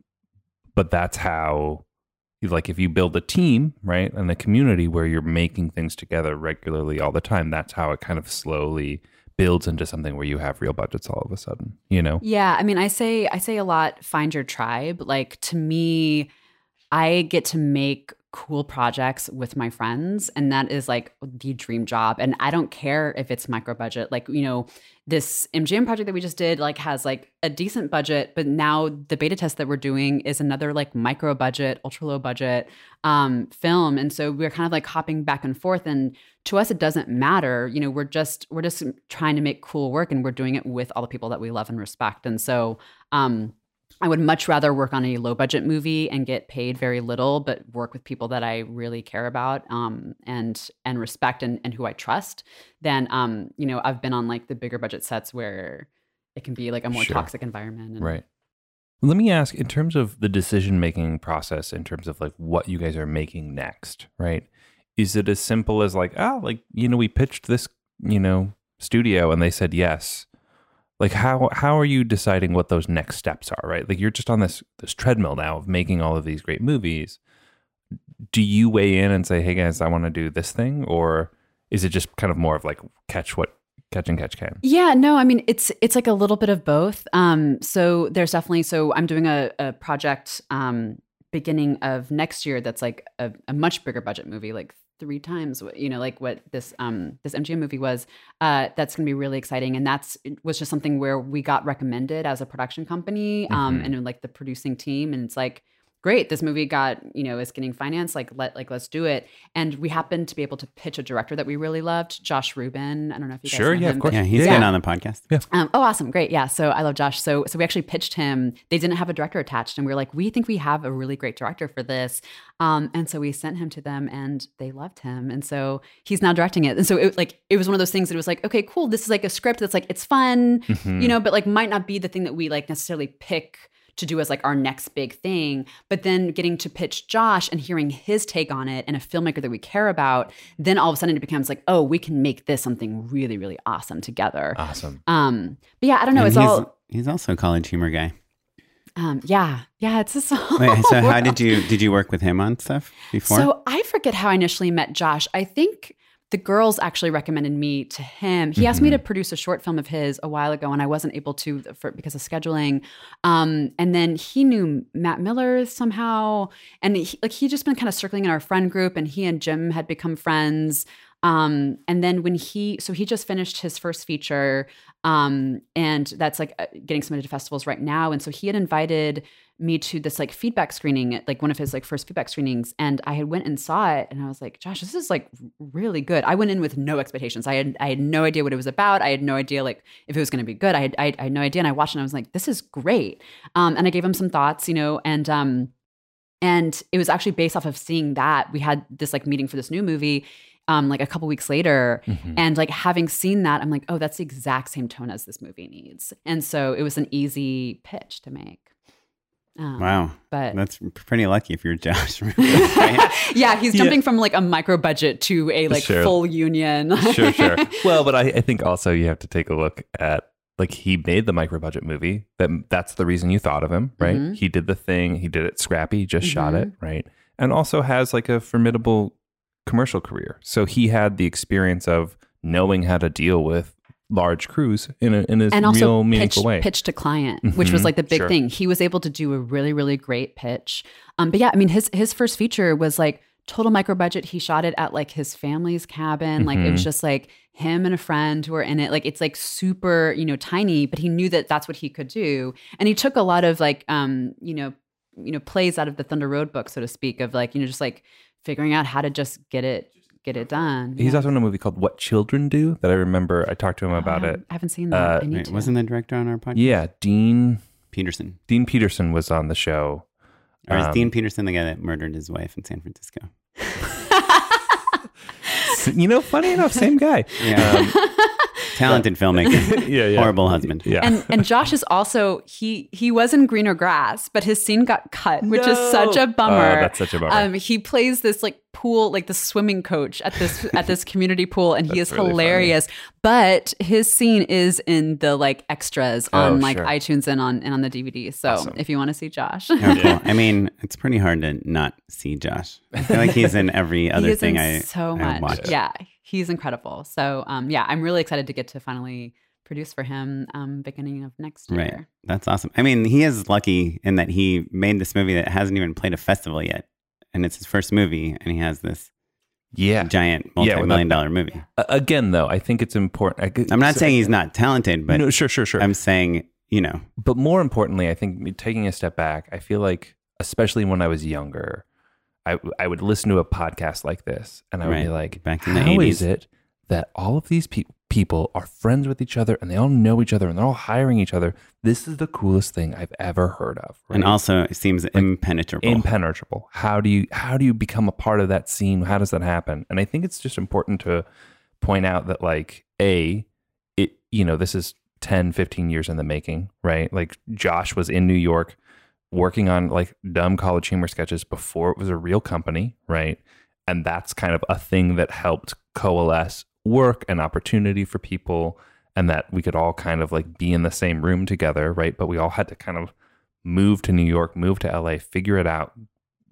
but that's how, like, if you build a team, right, and a community where you're making things together regularly all the time, that's how it kind of slowly builds into something where you have real budgets all of a sudden, you know? Yeah, I mean, I say I say a lot find your tribe. Like to me, I get to make cool projects with my friends and that is like the dream job. And I don't care if it's micro budget. Like, you know, this MGM project that we just did like has like a decent budget, but now the beta test that we're doing is another like micro budget, ultra low budget um film. And so we're kind of like hopping back and forth and to us it doesn't matter. You know we're just we're just trying to make cool work and we're doing it with all the people that we love and respect. And so um I would much rather work on a low budget movie and get paid very little, but work with people that I really care about um, and and respect and, and who I trust. Than um, you know, I've been on like the bigger budget sets where it can be like a more Sure. toxic environment. And, Right. Let me ask in terms of the decision making process, in terms of like what you guys are making next, right? Is it as simple as like, ah, like, you know, we pitched this, you know, studio and they said yes. Like how how are you deciding what those next steps are, right? Like you're just on this this treadmill now of making all of these great movies. Do you weigh in and say, "Hey guys, I want to do this thing," or is it just kind of more of like catch what catch and catch can? Yeah, no, I mean it's it's like a little bit of both. Um, so there's definitely so I'm doing a, a project um beginning of next year that's like a, a much bigger budget movie, like three times what you know, like what this um this MGM movie was. Uh, that's gonna be really exciting, and that's it was just something where we got recommended as a production company, um, Mhm. and like the producing team, and it's like. Great! This movie got you know is getting financed. Like let like let's do it. And we happened to be able to pitch a director that we really loved, Josh Rubin. I don't know if you guys Sure, know yeah, of him, course. Yeah, he's Yeah. been on the podcast. um, oh, awesome. Great. Yeah. So I love Josh. So, so we actually pitched him. They didn't have a director attached. And we were like, we think we have a really great director for this. Um, and so we sent him to them and they loved him. And so he's now directing it. And so it like, it was one of those things that it was like, okay, cool. This is like a script that's like, it's fun, Mhm. you know, but like might not be the thing that we like necessarily pick to do as like our next big thing. But then getting to pitch Josh and hearing his take on it and a filmmaker that we care about, then all of a sudden it becomes like, oh, we can make this something really, really awesome together. Awesome. Um, but yeah, I don't know. And It's he's, all, he's also a CollegeHumor guy. um, yeah, yeah. It's a all Wait, so how did you did you work with him on stuff before? So I forget how I initially met Josh. I think the girls actually recommended me to him. He asked me to produce a short film of his a while ago, and I wasn't able to for, because of scheduling. Um, and then he knew Matt Miller somehow, and he, like he just been kind of circling in our friend group, and he and Jim had become friends. Um, and then when he, so he just finished his first feature, um, and that's like uh, getting submitted to festivals right now. And so he had invited me to this like feedback screening like one of his like first feedback screenings and I had went and saw it and I was like Josh this is like really good. I went in with no expectations. I had I had no idea what it was about. I had no idea like if it was going to be good. I had, I had I had no idea and I watched it and I was like this is great. Um and I gave him some thoughts you know and um and it was actually based off of seeing that we had this like meeting for this new movie um like a couple weeks later Mhm. and like having seen that i'm like oh that's the exact same tone as this movie needs. And so it was an easy pitch to make um, wow, but that's pretty lucky if you're Josh. right? yeah he's Yeah. jumping from like a micro budget to a like Sure. full union sure, sure. Well, but I, I think also you have to take a look at like he made the micro budget movie. That that's the reason you thought of him, right? Mhm. He did the thing. He did it scrappy. Just shot Mhm. it, right? And also has like a formidable commercial career. So he had the experience of knowing how to deal with large crews in a in a and real also meaningful pitch, way. pitch to client, which was like the big Sure. thing. He was able to do a really, really great pitch. Um, but yeah, I mean, his his first feature was like total micro budget. He shot it at like his family's cabin. Like it was Mhm. just like him and a friend who were in it. Like it's like super, you know, tiny. But he knew that that's what he could do, and he took a lot of like, um, you know, you know, plays out of the Thunder Road book, so to speak, of like you know, just like figuring out how to just get it get it done. He's Yeah. also in a movie called What Children Do that I remember. I talked to him about Oh, it. I haven't seen that. Uh, I need Wait, to. wasn't the director on our podcast? Yeah, Dean Peterson. Dean Peterson was on the show. Or is Um, Dean Peterson the guy that murdered his wife in San Francisco? You know, funny enough, same guy. Yeah. Um, Talented filmmaker. yeah, yeah. Horrible husband. Yeah. and and Josh is also he he was in Greener Grass, but his scene got cut, which is such a bummer. Oh, that's such a bummer. Um, he plays this like pool, like the swimming coach at this at this community pool, and he is really hilarious. But his scene is in the like extras on Oh, like sure. iTunes and on and on the DVD. So Awesome. if you want to see Josh, Oh, cool. I mean, it's pretty hard to not see Josh. I feel like he's in every other he is thing in I so I much. watch. Yeah, he's incredible. So um, yeah, I'm really excited to get to finally produce for him um, beginning of next year. Right. That's awesome. I mean, he is lucky in that he made this movie that hasn't even played a festival yet. And it's his first movie, and he has this yeah. giant multi without- million dollar movie. A- Again, though, I think it's important. I- I'm not so- saying he's not talented, but no, sure, sure, sure. I'm saying, you know, but more importantly, I think taking a step back, I feel like, especially when I was younger, I I would listen to a podcast like this, and I would be like, Back in the "How is 80s. it that all of these pe- people are friends with each other, and they all know each other, and they're all hiring each other? This is the coolest thing I've ever heard of." and also it seems impenetrable. impenetrable. How do you how do you become a part of that scene? How does that happen? And I think it's just important to point out that like a it you know this is 10 15 years in the making, right? Like Josh was in New York working on like dumb CollegeHumor sketches before it was a real company, right? And that's kind of a thing that helped coalesce work and opportunity for people and that we could all kind of like be in the same room together, right? But we all had to kind of move to New York, move to LA, figure it out,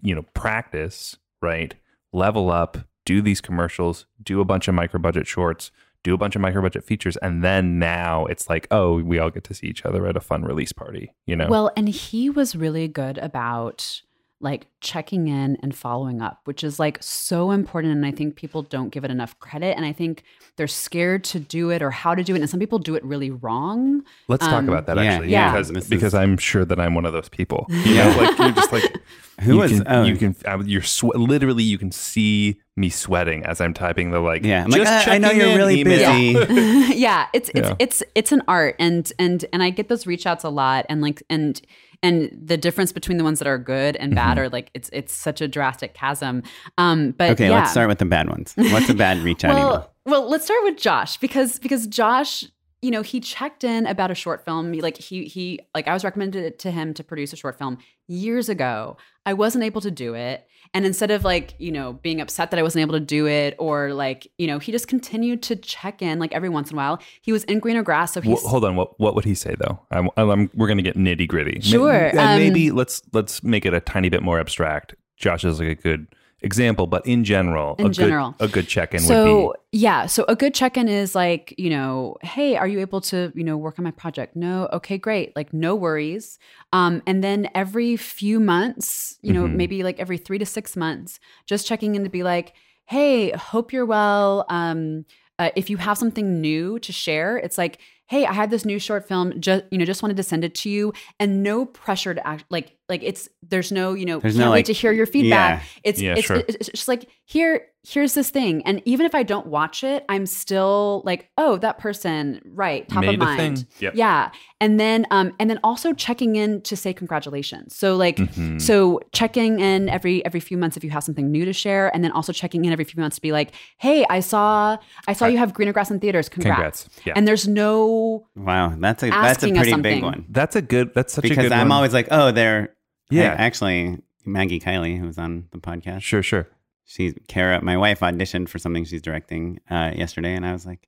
you know, practice, right? Level up, do these commercials, do a bunch of micro budget shorts, do a bunch of micro budget features. And then now it's like, oh, we all get to see each other at a fun release party, you know? Well, and he was really good about like checking in and following up, which is like so important. And I think people don't give it enough credit. And I think they're scared to do it or how to do it. And some people do it really wrong. Let's talk um, about that yeah, actually. yeah. Because, This is- because I'm sure that I'm one of those people. You know, like you're just like, Who you was- can, oh. you can, you're swe- literally, you can see me sweating as I'm typing the like, Yeah, I'm like, just "Ah, I know you're in really email." busy. yeah, it's it's Yeah. it's it's an art, and and and I get those reach outs a lot, and like and and the difference between the ones that are good and bad are like it's it's such a drastic chasm. Um, but Okay, yeah. let's start with the bad ones. What's a bad reach out email? well, well, let's start with Josh because because Josh, you know, he checked in about a short film. Like he he like I was recommended to him to produce a short film years ago. I wasn't able to do it, and instead of like you know being upset that I wasn't able to do it, or like you know he just continued to check in like every once in a while. He was in greener grass, so he's Wh- hold on. What what would he say though? I'm, I'm, we're going to get nitty gritty. Sure, and um, maybe let's let's make it a tiny bit more abstract. Josh is like a good example, but in general, In a general. good, a good check in so would yeah so a good check-in is like you know hey are you able to you know work on my project? No. Okay great. Like no worries. Um and then every few months you know Mhm. maybe like every three to six months just checking in to be like hey hope you're well. Um uh, if you have something new to share it's like hey i had this new short film just you know just wanted to send it to you and no pressure to act like like it's there's no you know There's can't no, wait like- to hear your feedback yeah. it's Yeah, it's, sure. it's it's just like here here's this thing and even if i don't watch it i'm still like oh that person right top Made of a mind thing. Yep. yeah and then um and then also checking in to say congratulations so like Mhm. so checking in every every few months if you have something new to share and then also checking in every few months to be like hey i saw i saw you have greener grass in theaters congrats, Congrats. Yeah. and there's no Wow, that's a that's a pretty big one. That's a good. That's such a Because good. I'm one. always like, oh, they're Yeah. yeah. actually, Maggie Kiley, who was on the podcast, sure, sure. She Kara, my wife, auditioned for something she's directing uh, yesterday, and I was like,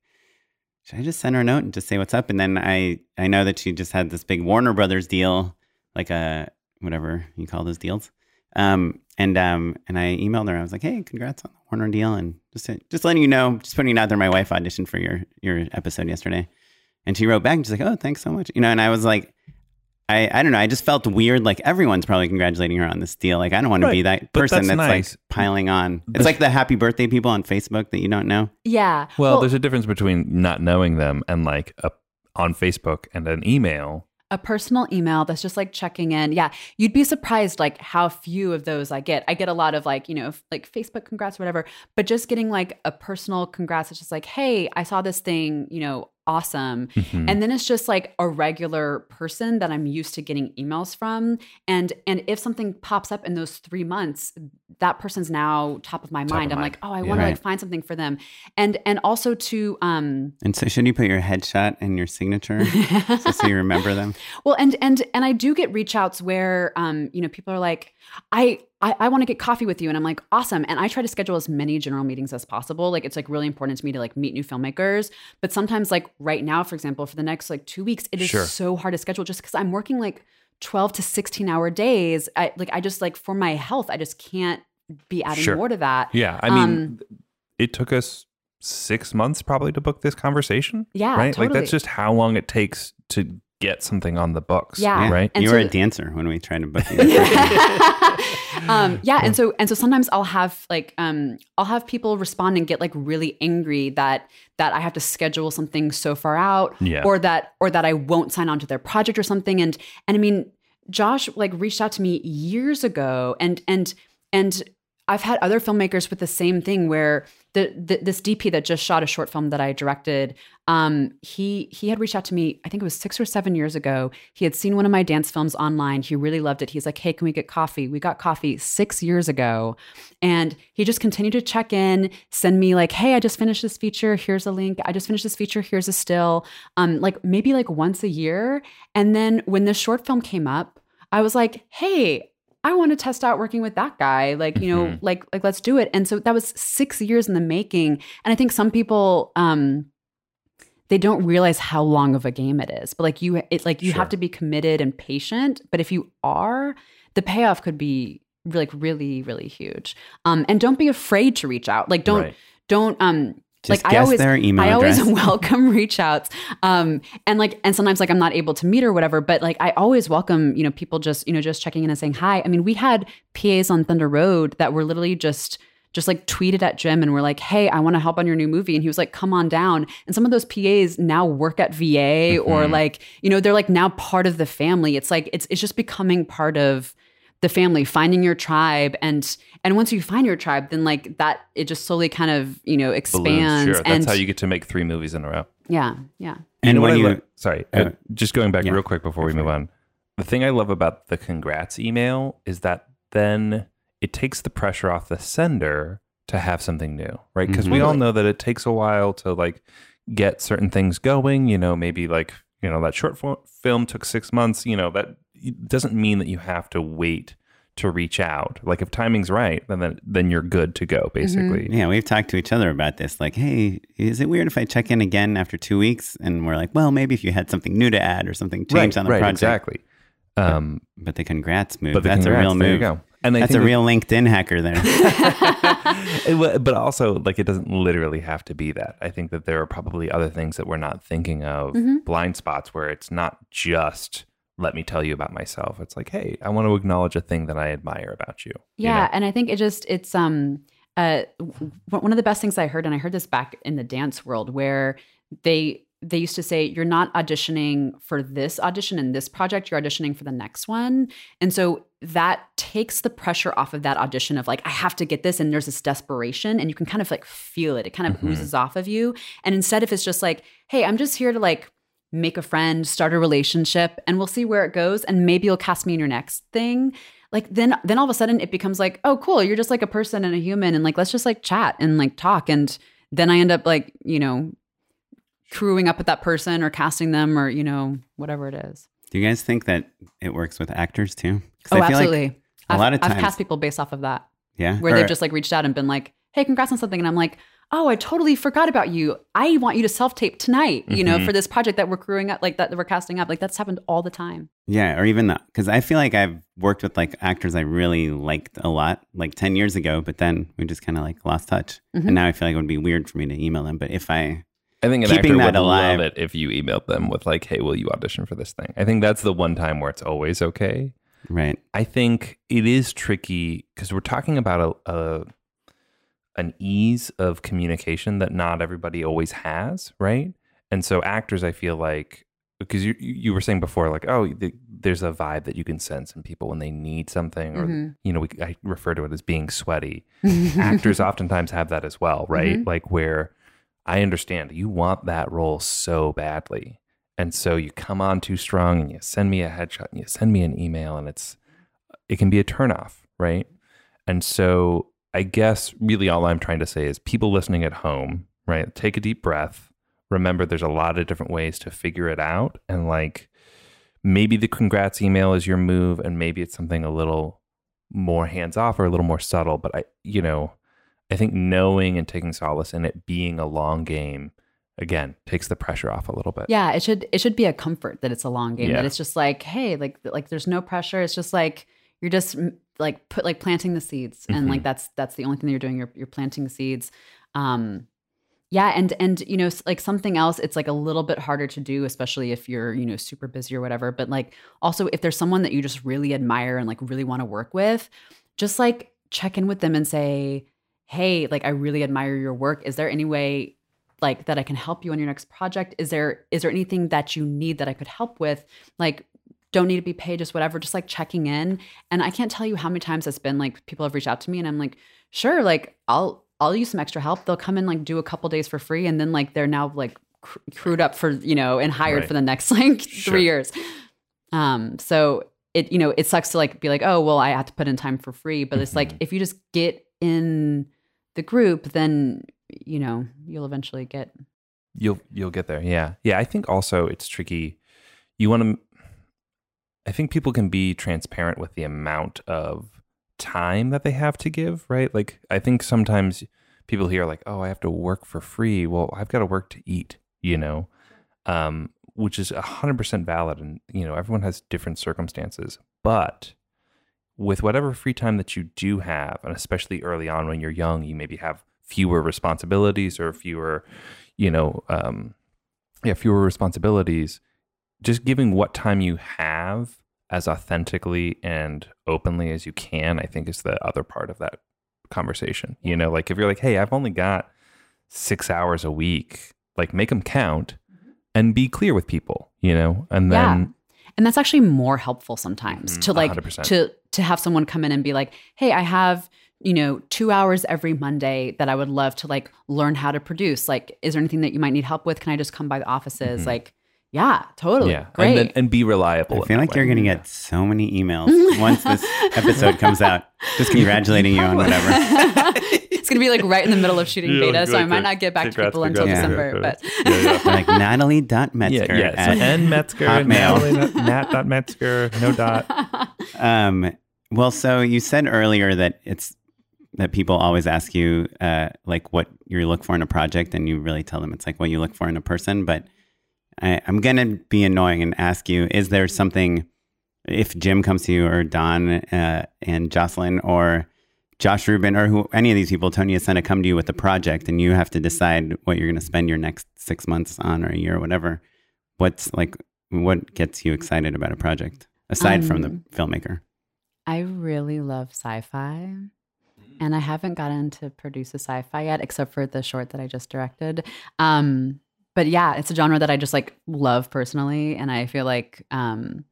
should I just send her a note and just say what's up? And then I I know that she just had this big Warner Brothers deal, like a whatever you call those deals. Um, and um, and I emailed her. I was like, hey, congrats on the Warner deal, and just just letting you know, just putting it out there. My wife auditioned for your your episode yesterday, and she wrote back and she's like, oh, thanks so much, you know. And I was like. I, I don't know. I just felt weird. Like everyone's probably congratulating her on this deal. Like I don't want to be that but person that's that's, nice. like piling on. It's like the happy birthday people on Facebook that you don't know. yeah Well, there's a difference between not knowing them and like a, on Facebook and an email. a personal email that's just like checking in. Yeah, you'd be surprised like how few of those I get. I get a lot of like, you know, like Facebook congrats or whatever, but just getting like a personal congrats it's just like, "Hey, I saw this thing, you know, awesome. Mhm. And then it's just like a regular person that I'm used to getting emails from. And and if something pops up in those three months, that person's now top of my Top mind. of I'm mind. like, oh, I Yeah. want to like find something for them. And and also to um And so, shouldn't you put your headshot and your signature so, so you remember them? Well, and and and I do get reach outs where um, you know, people are like, I I, I want to get coffee with you. And I'm like, awesome. And I try to schedule as many general meetings as possible. Like it's like really important to me to like meet new filmmakers. But sometimes like right now, for example, for the next like two weeks, it is Sure. so hard to schedule just because I'm working like 12 to 16 hour days. I like I just like for my health, I just can't be adding Sure. more to that. Yeah, I mean, Um, it took us six months probably to book this conversation. Yeah, right. Like that's just how long it takes to get something on the books. Yeah. right. And you so- were a dancer when we tried to book you. um, yeah, and so and so sometimes I'll have like um, I'll have people respond and get like really angry that that I have to schedule something so far out, Yeah. or that or that I won't sign on to their project or something. And and I mean, Josh like reached out to me years ago, and and and I've had other filmmakers with the same thing where the, the this DP that just shot a short film that I directed, um, he he had reached out to me. I think it was six or seven years ago. He had seen one of my dance films online. He really loved it. He's like, "Hey, can we get coffee?" We got coffee six years ago, and he just continued to check in, send me like, "Hey, I just finished this feature. Here's a link. I just finished this feature. Here's a still." Um, like maybe like once a year. And then when this short film came up, I was like, "Hey." I want to test out working with that guy. Like, you know, Mhm. like like let's do it. And so that was 6 years in the making. And I think some people um they don't realize how long of a game it is. But like you it like you Sure. have to be committed and patient, but if you are, the payoff could be like really really huge. Um and don't be afraid to reach out. Like don't Right. don't um Just like I always their email I always welcome reach outs. Um and like and sometimes like I'm not able to meet or whatever, but like I always welcome, you know, people just, you know, just checking in and saying hi. I mean, we had PAs on Thunder Road that were literally just just like tweeted at Jim and were like, "Hey, I want to help on your new movie." And he was like, "Come on down." And some of those PAs now work at VA or Mm-hmm. like, you know, they're like now part of the family. It's like it's it's just becoming part of the family finding your tribe and and once you find your tribe then like that it just slowly kind of you know Balloons, expands Sure. That's and how you get to make three movies in a row. yeah yeah And know what when I you- lo- sorry, Uh, uh, just going back yeah. real quick before we move on. The thing I love about the congrats email is that then it takes the pressure off the sender to have something new, right? Because we all know that it takes a while to like get certain things going. You know, maybe like you know that short film took six months. You know that doesn't mean that you have to wait to reach out. Like if timing's right, then then, then you're good to go. Basically, Yeah, we've talked to each other about this. Like, hey, is it weird if I check in again after two weeks? And we're like, well, maybe if you had something new to add or something changed right, on the right, project. exactly. Um, But the congrats move. but the that's congrats, a real there you move. Go. And That's a real LinkedIn hacker there. But also like it doesn't literally have to be that i think that there are probably other things that we're not thinking of Mhm. blind spots where it's not just let me tell you about myself it's like hey i want to acknowledge a thing that i admire about you you yeah know? and i think it just it's um uh one of the best things i heard and i heard this back in the dance world where they they used to say you're not auditioning for this audition in this project you're auditioning for the next one and so that takes the pressure off of that audition of like i have to get this and there's this desperation and you can kind of like feel it. It kind of Mhm. oozes off of you. And instead if it's just like hey i'm just here to like make a friend start a relationship and we'll see where it goes and maybe you'll cast me in your next thing like then then all of a sudden it becomes like oh cool you're just like a person and a human and like let's just like chat and like talk. And then i end up like you know crewing up with that person or casting them or you know whatever it is Do you guys think that it works with actors too? 'Cause oh I feel absolutely Like, a I've, lot of I've cast people based off of that yeah. where Or- they've just like reached out and been like hey congrats on something and i'm like oh i totally forgot about you i want you to self-tape tonight you know Mhm. for this project that we're crewing up like that, that we're casting up like that's happened all the time Yeah, or even that because I feel like I've worked with like actors I really liked a lot like ten years ago, but then we just kind of like lost touch, Mhm. and now I feel like it would be weird for me to email them. But if I, i think an Keeping actor that would alive. love it if you emailed them with like hey will you audition for this thing i think that's the one time where it's always okay right, I think it is tricky because we're talking about a, a an ease of communication that not everybody always has, right? And so actors, I feel like because you you were saying before, like oh, the, there's a vibe that you can sense in people when they need something, or Mhm. you know, we, I refer to it as being sweaty. actors oftentimes have that as well, right? Mhm. Like where I understand you want that role so badly. And so you come on too strong and you send me a headshot and you send me an email and it's it can be a turnoff, right? And so I guess really all I'm trying to say is people listening at home, right? Take a deep breath. Remember there's a lot of different ways to figure it out and like maybe the congrats email is your move and maybe it's something a little more hands off or a little more subtle, but I you know, I think knowing and taking solace in it being a long game again takes the pressure off a little bit. Yeah, it should it should be a comfort that it's a long game. Yeah. That it's just like, hey, like like there's no pressure. It's just like you're just like put like planting the seeds, and Mm-hmm. like that's that's the only thing that you're doing. You're you're planting the seeds. Um, yeah, and and you know like something else, it's like a little bit harder to do, especially if you're you know super busy or whatever. But like also if there's someone that you just really admire and like really want to work with, just like check in with them and say, hey, like I really admire your work. Is there any way like that I can help you on your next project? Is there is there anything that you need that I could help with? Like don't need to be paid, just whatever, just like checking in. And I can't tell you how many times it's been like people have reached out to me and I'm like, sure, like I'll I'll use some extra help. They'll come and like do a couple days for free and then like they're now like cr- crewed up for, you know, and hired Right. for the next like Sure. three years. Um, so it, you know, it sucks to like be like, oh, well, I have to put in time for free. But it's like Mhm. if you just get in the group, then you know, you'll eventually get You'll you'll get there. Yeah. Yeah, I think also it's tricky. You want to I think people can be transparent with the amount of time that they have to give, right? Like I think sometimes people hear like, "Oh, I have to work for free." Well, I've got to work to eat, you know. Um which is 100% valid and you know, everyone has different circumstances. But with whatever free time that you do have, and especially early on when you're young, you maybe have fewer responsibilities or fewer, you know, um, yeah, fewer responsibilities. Just giving what time you have as authentically and openly as you can, I think is the other part of that conversation. You know, like if you're like, hey, I've only got six hours a week, like make them count and be clear with people, you know, and then. And that's actually more helpful sometimes Mhm, to like 100%. to to have someone come in and be like, "Hey, I have, you know, 2 hours every Monday that I would love to like learn how to produce. Like, is there anything that you might need help with? Can I just come by the offices?" Mhm. Like, yeah, totally. yeah, Great. and then, and be reliable. I feel that like you're going to get so many emails once this episode comes out, just congratulating you on whatever. it's going to be like right in the middle of shooting Yeah, beta, so I might not get back to congrats, people until congrats, December, congrats. but Yeah, yeah. like Natalie.metzger Yeah, yeah. So at N Metzger, Natalie, Nat dot Metzger, no dot. Um, well, so you said earlier that it's that people always ask you uh, like what you look for in a project, and you really tell them it's like what you look for in a person. But I, I'm gonna be annoying and ask you: Is there something if Jim comes to you, or Dawn uh, and Jocelyn, or Josh Rubin, or who any of these people, Tony Yacenda, come to you with a project, and you have to decide what you're gonna spend your next six months on, or a year, or whatever? What's like what gets you excited about a project aside from the Um, filmmaker? I really love sci-fi. And I haven't gotten to produce a sci-fi yet, except for the short that I just directed. Um, but yeah, it's a genre that I just like love personally, and I feel like, um,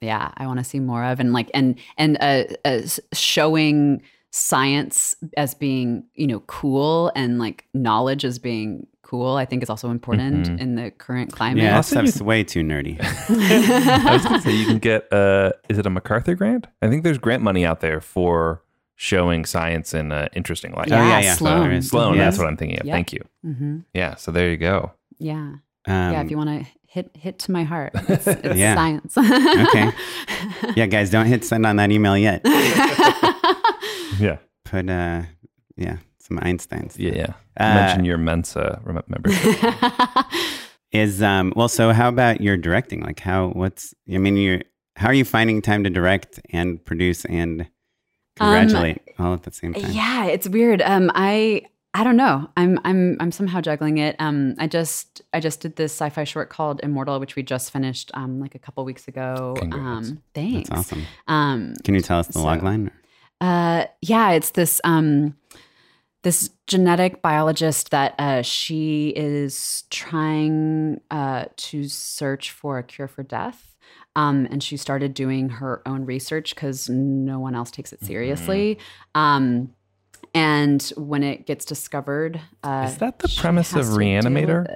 yeah, I want to see more of, and like, and and uh, uh, showing science as being you know cool and like knowledge as being cool. I think is also important Mhm. in the current climate. Yeah, that stuff's way too nerdy. I was going to say you can get. Uh, is it a MacArthur grant? I think there's grant money out there for showing science in an interesting light. Oh, yeah, Yeah, yeah. Sloan. There is. Sloan, Yes. that's what I'm thinking of. Yeah. Thank you. hmm Yeah, so there you go. Yeah, Um, yeah. If you want to hit hit to my heart, it's, it's Yeah. science. Okay. yeah, guys, don't hit send on that email yet. Yeah, Put, uh, yeah, some Einsteins. yeah, yeah. Uh, Mention your Mensa rem- membership. Is um well, so how about your directing? Like, how? What's? I mean, you. How are you finding time to direct and produce and congratulate all at the same time? yeah, it's weird. Um, I I don't know. I'm I'm I'm somehow juggling it. Um, I just I just did this sci-fi short called Immortal, which we just finished um like a couple weeks ago. Congrats. Um, thanks. That's awesome. Um, Can you tell us the So- log line? Uh, yeah, it's this um, this genetic biologist that uh, she is trying uh, to search for a cure for death. Um, and she started doing her own research because no one else takes it seriously. Um, and when it gets discovered, uh, Is that the premise of Reanimator?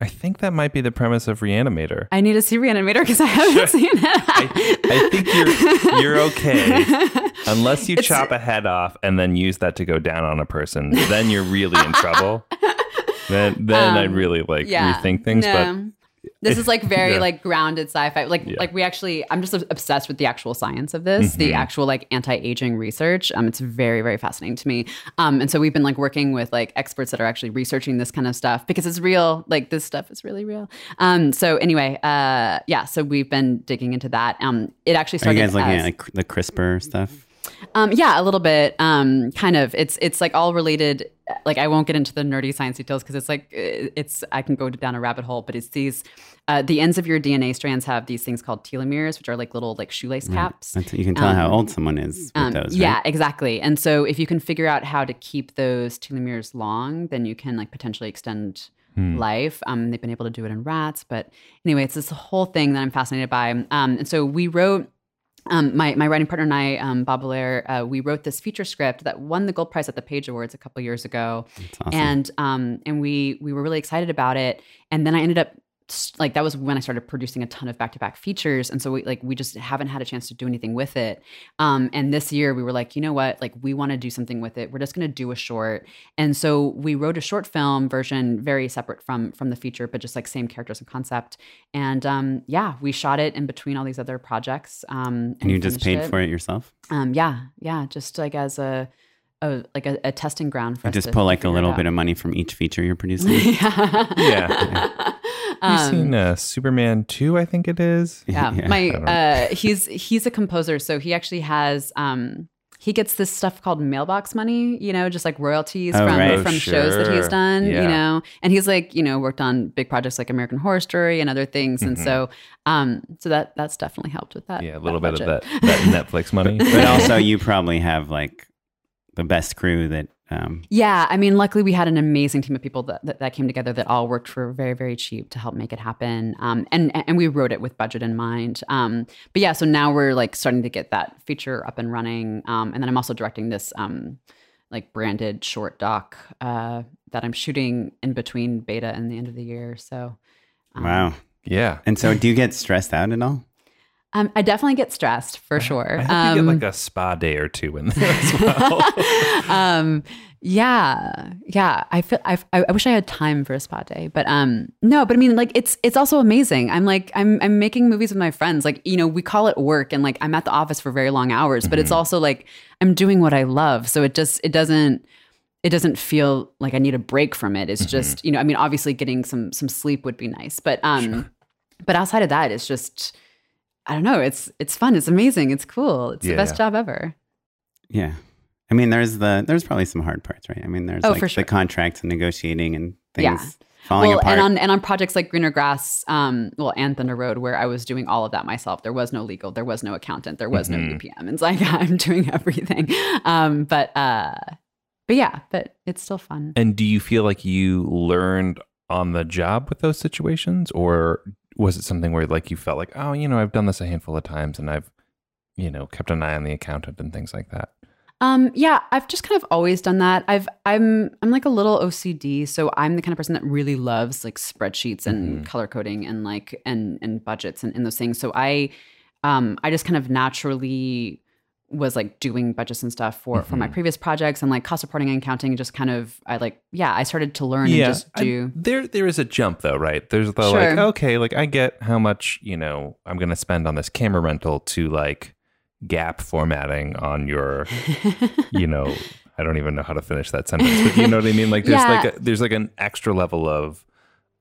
I think that might be the premise of Reanimator. I need to see Reanimator because I haven't seen it. I, I think you're you're okay unless you It's- chop a head off and then use that to go down on a person. Then you're really in trouble. Then then I'd Um, really like yeah, rethink things. no. This is like very Yeah. like grounded sci-fi. Like Yeah. like we actually, I'm just obsessed with the actual science of this, the Mhm. actual like anti-aging research. Um, it's very very fascinating to me. Um, and so we've been like working with like experts that are actually researching this kind of stuff because it's real. Like this stuff is really real. Um, so anyway, uh, yeah. So we've been digging into that. Um, it actually Are started. you guys looking as- at like the CRISPR stuff? Um, yeah, a little bit. Um, kind of. It's it's like all related. Like I won't get into the nerdy science details because it's like uh, it's I can go down a rabbit hole. But it's these uh, the ends of your DNA strands have these things called telomeres, which are like little like shoelace caps. That's, you can tell how Um, old someone is with Um, those. yeah, exactly. And so if you can figure out how to keep those telomeres long, then you can like potentially extend Hmm. life. Um, they've been able to do it in rats, but anyway, it's this whole thing that I'm fascinated by. Um, and so we wrote. Um, my, my writing partner and I, um, Bob Blair, uh, we wrote this feature script that won the gold prize at the Page Awards a couple years ago, awesome. and um, and we we were really excited about it. And then I ended up like that was when I started producing a ton of back to back features, and so we like we just haven't had a chance to do anything with it. Um, and this year we were like, you know what, like we want to do something with it. We're just going to do a short, and so we wrote a short film version, very separate from from the feature, but just like same characters and concept. And um, yeah, we shot it in between all these other projects. Um, and you just paid finished for it yourself? Um, yeah, yeah, just like as a. A, like a, a testing ground for Or us just to pull like a little bit of money from each feature you're producing? yeah. Yeah. You've Um, seen uh, Superman 2, I think it is. yeah, Yeah. my uh, he's he's a composer, so he actually has um he gets this stuff called mailbox money, you know, just like royalties Oh, from right. from shows that he's done, Yeah. you know, and he's like you know worked on big projects like American Horror Story and other things, and Mhm. so um so that that's definitely helped with that. Yeah, a little bit of that, that Netflix money. but also, you probably have like the best crew that. Um, Yeah, I mean, luckily we had an amazing team of people that, that, that came together that all worked for very, very cheap to help make it happen. Um, and and we wrote it with budget in mind. Um, but yeah, so now we're like starting to get that feature up and running. Um, and then I'm also directing this um, like branded short doc uh, that I'm shooting in between beta and the end of the year. So um, wow. yeah. And so, do you get stressed out at all? Um, I definitely get stressed for sure. I um, you get like a spa day or two in there as well. um yeah yeah i feel I, I wish i had time for a spa day but um no but i mean like it's it's also amazing i'm like i'm i'm making movies with my friends like you know we call it work and like i'm at the office for very long hours but it's Mm-hmm. also like i'm doing what i love so it just it doesn't it doesn't feel like i need a break from it it's Mm-hmm. just you know i mean obviously getting some some sleep would be nice but um but outside of that it's just i don't know it's it's fun it's amazing it's cool it's Yeah, the best yeah. job ever Yeah. I mean, there's the there's probably some hard parts, right? I mean, there's Oh, like for sure. the contracts and negotiating and things Yeah. falling well, apart. and on and on projects like Greener Grass, um, well, and Thunder Road, where I was doing all of that myself. There was no legal, there was no accountant, there was Mhm. no UPM. It's like I'm doing everything. Um, but uh, but yeah, but it's still fun. and do you feel like you learned on the job with those situations, or was it something where like you felt like, oh, you know, I've done this a handful of times, and I've, you know, kept an eye on the accountant and things like that? Um, yeah, I've just kind of always done that. I've I'm I'm like a little OCD, so I'm the kind of person that really loves like spreadsheets and Mhm. color coding and like and and budgets and, and those things. So I um I just kind of naturally was like doing budgets and stuff for for my Mhm. previous projects and like cost reporting and accounting just kind of I like yeah, I started to learn and just I- do there, there is a jump though, right? There's the like, okay, like I get how much you know I'm to spend on this camera rental to like gap formatting on your, you know, I don't even know how to finish that sentence, but you know what I mean. Like there's Yeah. like a, there's like an extra level of,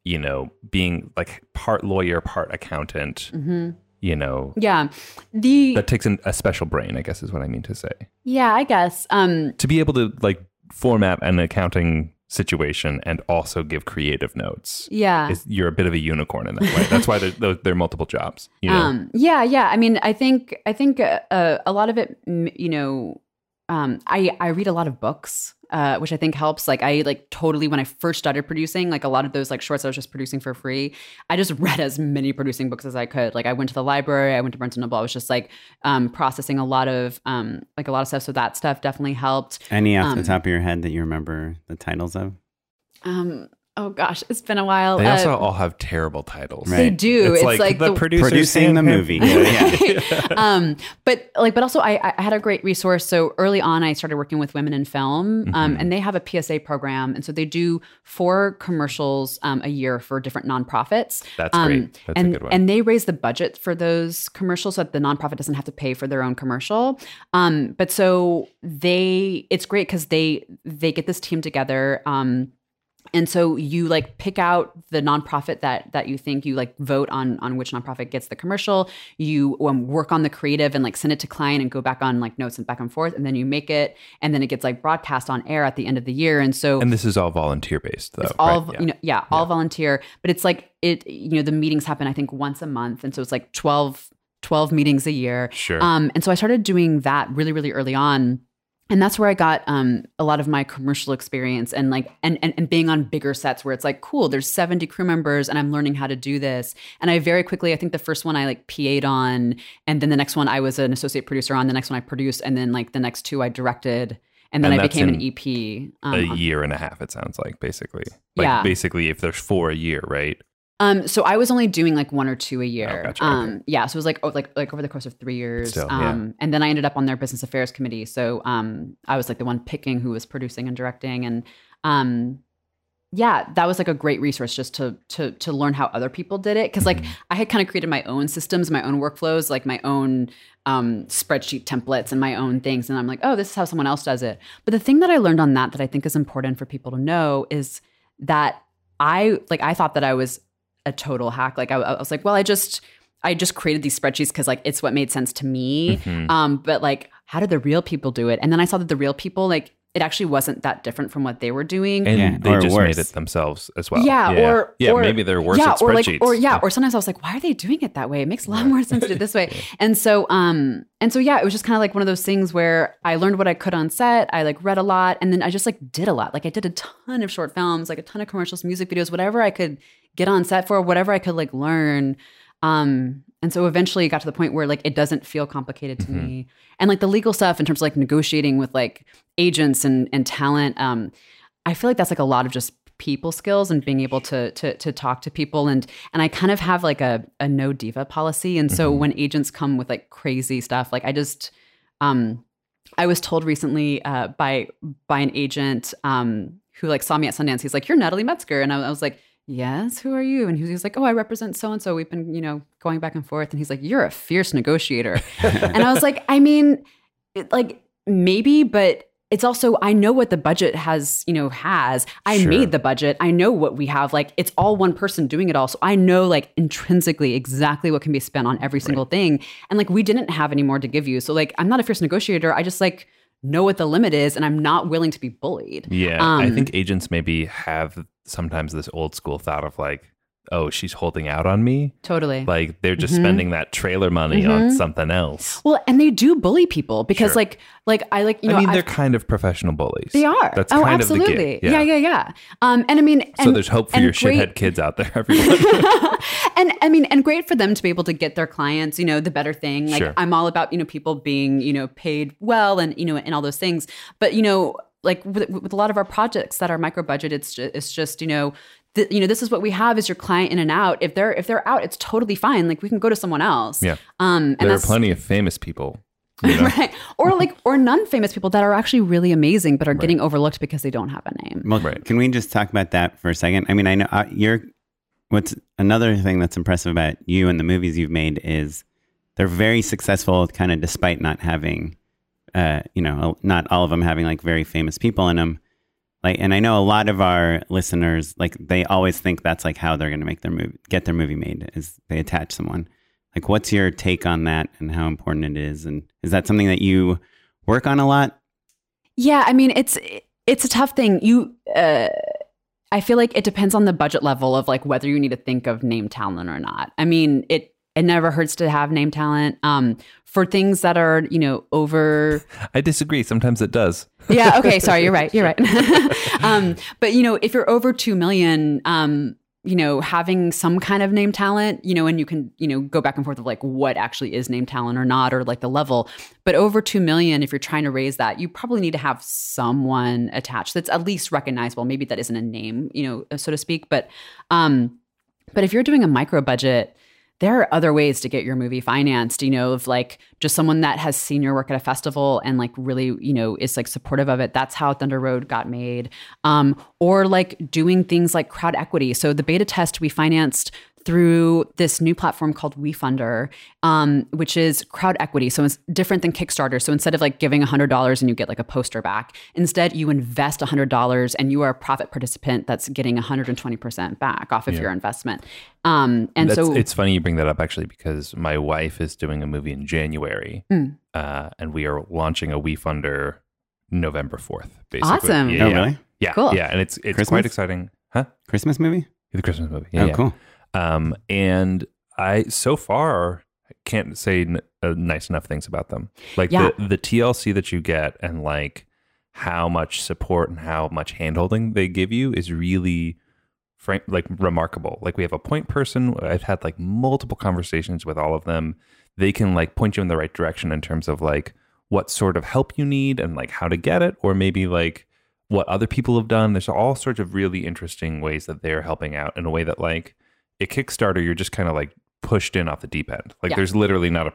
you know, being like part lawyer, part accountant. Mhm. You know, Yeah. The that takes an, a special brain, I guess, is what I mean to say. yeah, I guess. Um To be able to like format an accounting situation and also give creative notes yeah. is you're a bit of a unicorn in that way. That's why there are multiple jobs. You know? Um, yeah, yeah. I mean, I think I think uh, uh, a lot of it, you know, um, I I read a lot of books uh, which I think helps. Like I like totally when I first started producing, like a lot of those like shorts I was just producing for free. I just read as many producing books as I could. Like I went to the library, I went to Barnes and Noble. I was just like um, processing a lot of um, like a lot of stuff. So that stuff definitely helped. Any off the Um, top of your head that you remember the titles of? Um, oh gosh, it's been a while. They also Uh, all have terrible titles. Right. they do. It's, like, the, the producer Producing the movie. Yeah. um, but like, but also I, I had a great resource. So early on, I started working with women in film, Mm-hmm. um, and they have a PSA program, and so they do four commercials um, a year for different nonprofits. That's Um, great. That's and a good one. and they raise the budget for those commercials so that the nonprofit doesn't have to pay for their own commercial. Um, but so they, it's great because they they get this team together. Um, and so you like pick out the nonprofit that that you think you like vote on on which nonprofit gets the commercial you um, work on the creative and like send it to client and go back on like notes and back and forth and then you make it and then it gets like broadcast on air at the end of the year and so and this is all volunteer based, though. it's all right? Yeah. you know yeah all volunteer but it's like it you know the meetings happen i think once a month and so it's like 12 12 meetings a year Sure. um and so i started doing that really really early on and that's where i got um a lot of my commercial experience and like and, and and being on bigger sets where it's like cool there's 70 crew members and i'm learning how to do this and i very quickly i think the first one i like pa'd on and then the next one i was an associate producer on the next one i produced and then like the next two i directed and then And i became an ep um, a year and a half, it sounds like, basically. Like, Yeah. basically, if there's four a year, right? Um, so I was only doing like one or two a year. Oh, gotcha. Um, yeah, so it was like oh, like like over the course of three years. Still, yeah. um, and then I ended up on their business affairs committee. So um, I was like the one picking who was producing and directing, and um, yeah, that was like a great resource just to to to learn how other people did it because like Mm-hmm. I had kind of created my own systems, my own workflows, like my own um, spreadsheet templates and my own things, and I'm like, oh, this is how someone else does it. But the thing that I learned on that that I think is important for people to know is that I like I thought that I was a total hack. Like I, I was like, well, I just I just created these spreadsheets because like it's what made sense to me. Mhm. Um, but like, how did the real people do it? And then I saw that the real people like it actually wasn't that different from what they were doing. And Yeah, they or just worse. made it themselves as well. yeah, or yeah, or, maybe they're worse yeah, at or spreadsheets. like, or yeah, or sometimes I was like, why are they doing it that way? It makes a lot more sense to do it this way. And so, um, and so yeah, it was just kind of like one of those things where I learned what I could on set. I like read a lot, and then I just like did a lot. Like I did a ton of short films, like a ton of commercials, music videos, whatever I could get on set for, whatever I could like learn. Um, and so eventually it got to the point where like it doesn't feel complicated to me. And like the legal stuff in terms of like negotiating with like agents and and talent, um, I feel like that's like a lot of just people skills and being able to to to talk to people and and I kind of have like a a no diva policy. And so when agents come with like crazy stuff, like I just um I was told recently uh, by by an agent um, who like saw me at Sundance. He's like, "You're Natalie Metzger," and I, I was like, "Yes, who are you?" And he was, like, "Oh, I represent so and so. We've been, you know, going back and forth." And he's like, "You're a fierce negotiator," and I was like, "I mean, it, like maybe, but." It's also I know what the budget has, you know, has. I Sure. made the budget. I know what we have. Like it's all one person doing it all. So I know like intrinsically exactly what can be spent on every single thing. And like we didn't have any more to give you. So like I'm not a fierce negotiator. I just like know what the limit is and I'm not willing to be bullied. Yeah, I Um, think agents maybe have sometimes this old school thought of like, oh, she's holding out on me. Totally. Like they're just Mhm. spending that trailer money on Mhm. something else. well, and they do bully people because Sure. like like I like you know I mean, I've- they're kind of professional bullies. they are. That's oh, kind absolutely. of the gig. yeah, yeah, yeah. Um, and I mean, So there's hope for your great- shithead kids out there, everyone. and I mean, and great for them to be able to get their clients, you know, the better thing. Like Sure. I'm all about, you know, people being, you know, paid well and, you know, and all those things. But, you know, like with, with a lot of our projects that are micro budget, it's just, it's just, you know, th- you know, this is what we have is your client in and out. If they're, if they're out, it's totally fine. Like we can go to someone else. Yeah. Um, and there are plenty of famous people. You know? right. Or like, or non-famous people that are actually really amazing, but are getting overlooked because they don't have a name. Well, Right. can we just talk about that for a second? I mean, I know uh, you're. What's another thing that's impressive about you and the movies you've made is they're very successful, kind of despite not having, uh, you know, not all of them having like very famous people in them. Like, and I know a lot of our listeners, like, they always think that's like how they're going to make their movie, get their movie made, is they attach someone. Like, what's your take on that and how important it is? And is that something that you work on a lot? Yeah, I mean it's it's a tough thing. You uh I feel like it depends on the budget level of like whether you need to think of name talent or not. I mean, it it never hurts to have name talent. Um, for things that are, you know, over I disagree. Sometimes it does. yeah. Okay. Sorry. You're right. You're right. um, but you know, if you're over two million, um, you know, having some kind of name talent, you know, and you can, you know, go back and forth of like what actually is name talent or not, or like the level. But over two million, if you're trying to raise that, you probably need to have someone attached that's at least recognizable. Maybe that isn't a name, you know, so to speak. But, um, but if you're doing a micro budget, there are other ways to get your movie financed, you know, of like just someone that has seen your work at a festival and like really, you know, is like supportive of it. That's how Thunder Road got made. Um, or like doing things like crowd equity. So the beta test we financed through this new platform called WeFunder, um, which is crowd equity. So it's different than Kickstarter. So instead of like giving $100 and you get like a poster back, instead you invest $100 and you are a profit participant that's getting 120% back off of Yeah. your investment. Um, and That's, so it's funny you bring that up actually because my wife is doing a movie in January, Mm. uh, and we are launching a WeFunder November fourth. Basically, Awesome. Yeah, Oh, yeah. really? Yeah, Cool. yeah, and it's it's Christmas? quite exciting, huh? Christmas movie? The Christmas movie. Yeah, oh, yeah. cool. Um, and I so far can't say n- uh, nice enough things about them. Like Yeah. the the TLC that you get and like how much support and how much handholding they give you is really frank like remarkable. Like we have a point person. I've had like multiple conversations with all of them. They can like point you in the right direction in terms of like what sort of help you need and like how to get it, or maybe like what other people have done. There's all sorts of really interesting ways that they're helping out in a way that like at Kickstarter, you're just kind of like pushed in off the deep end. Like Yeah. there's literally not a,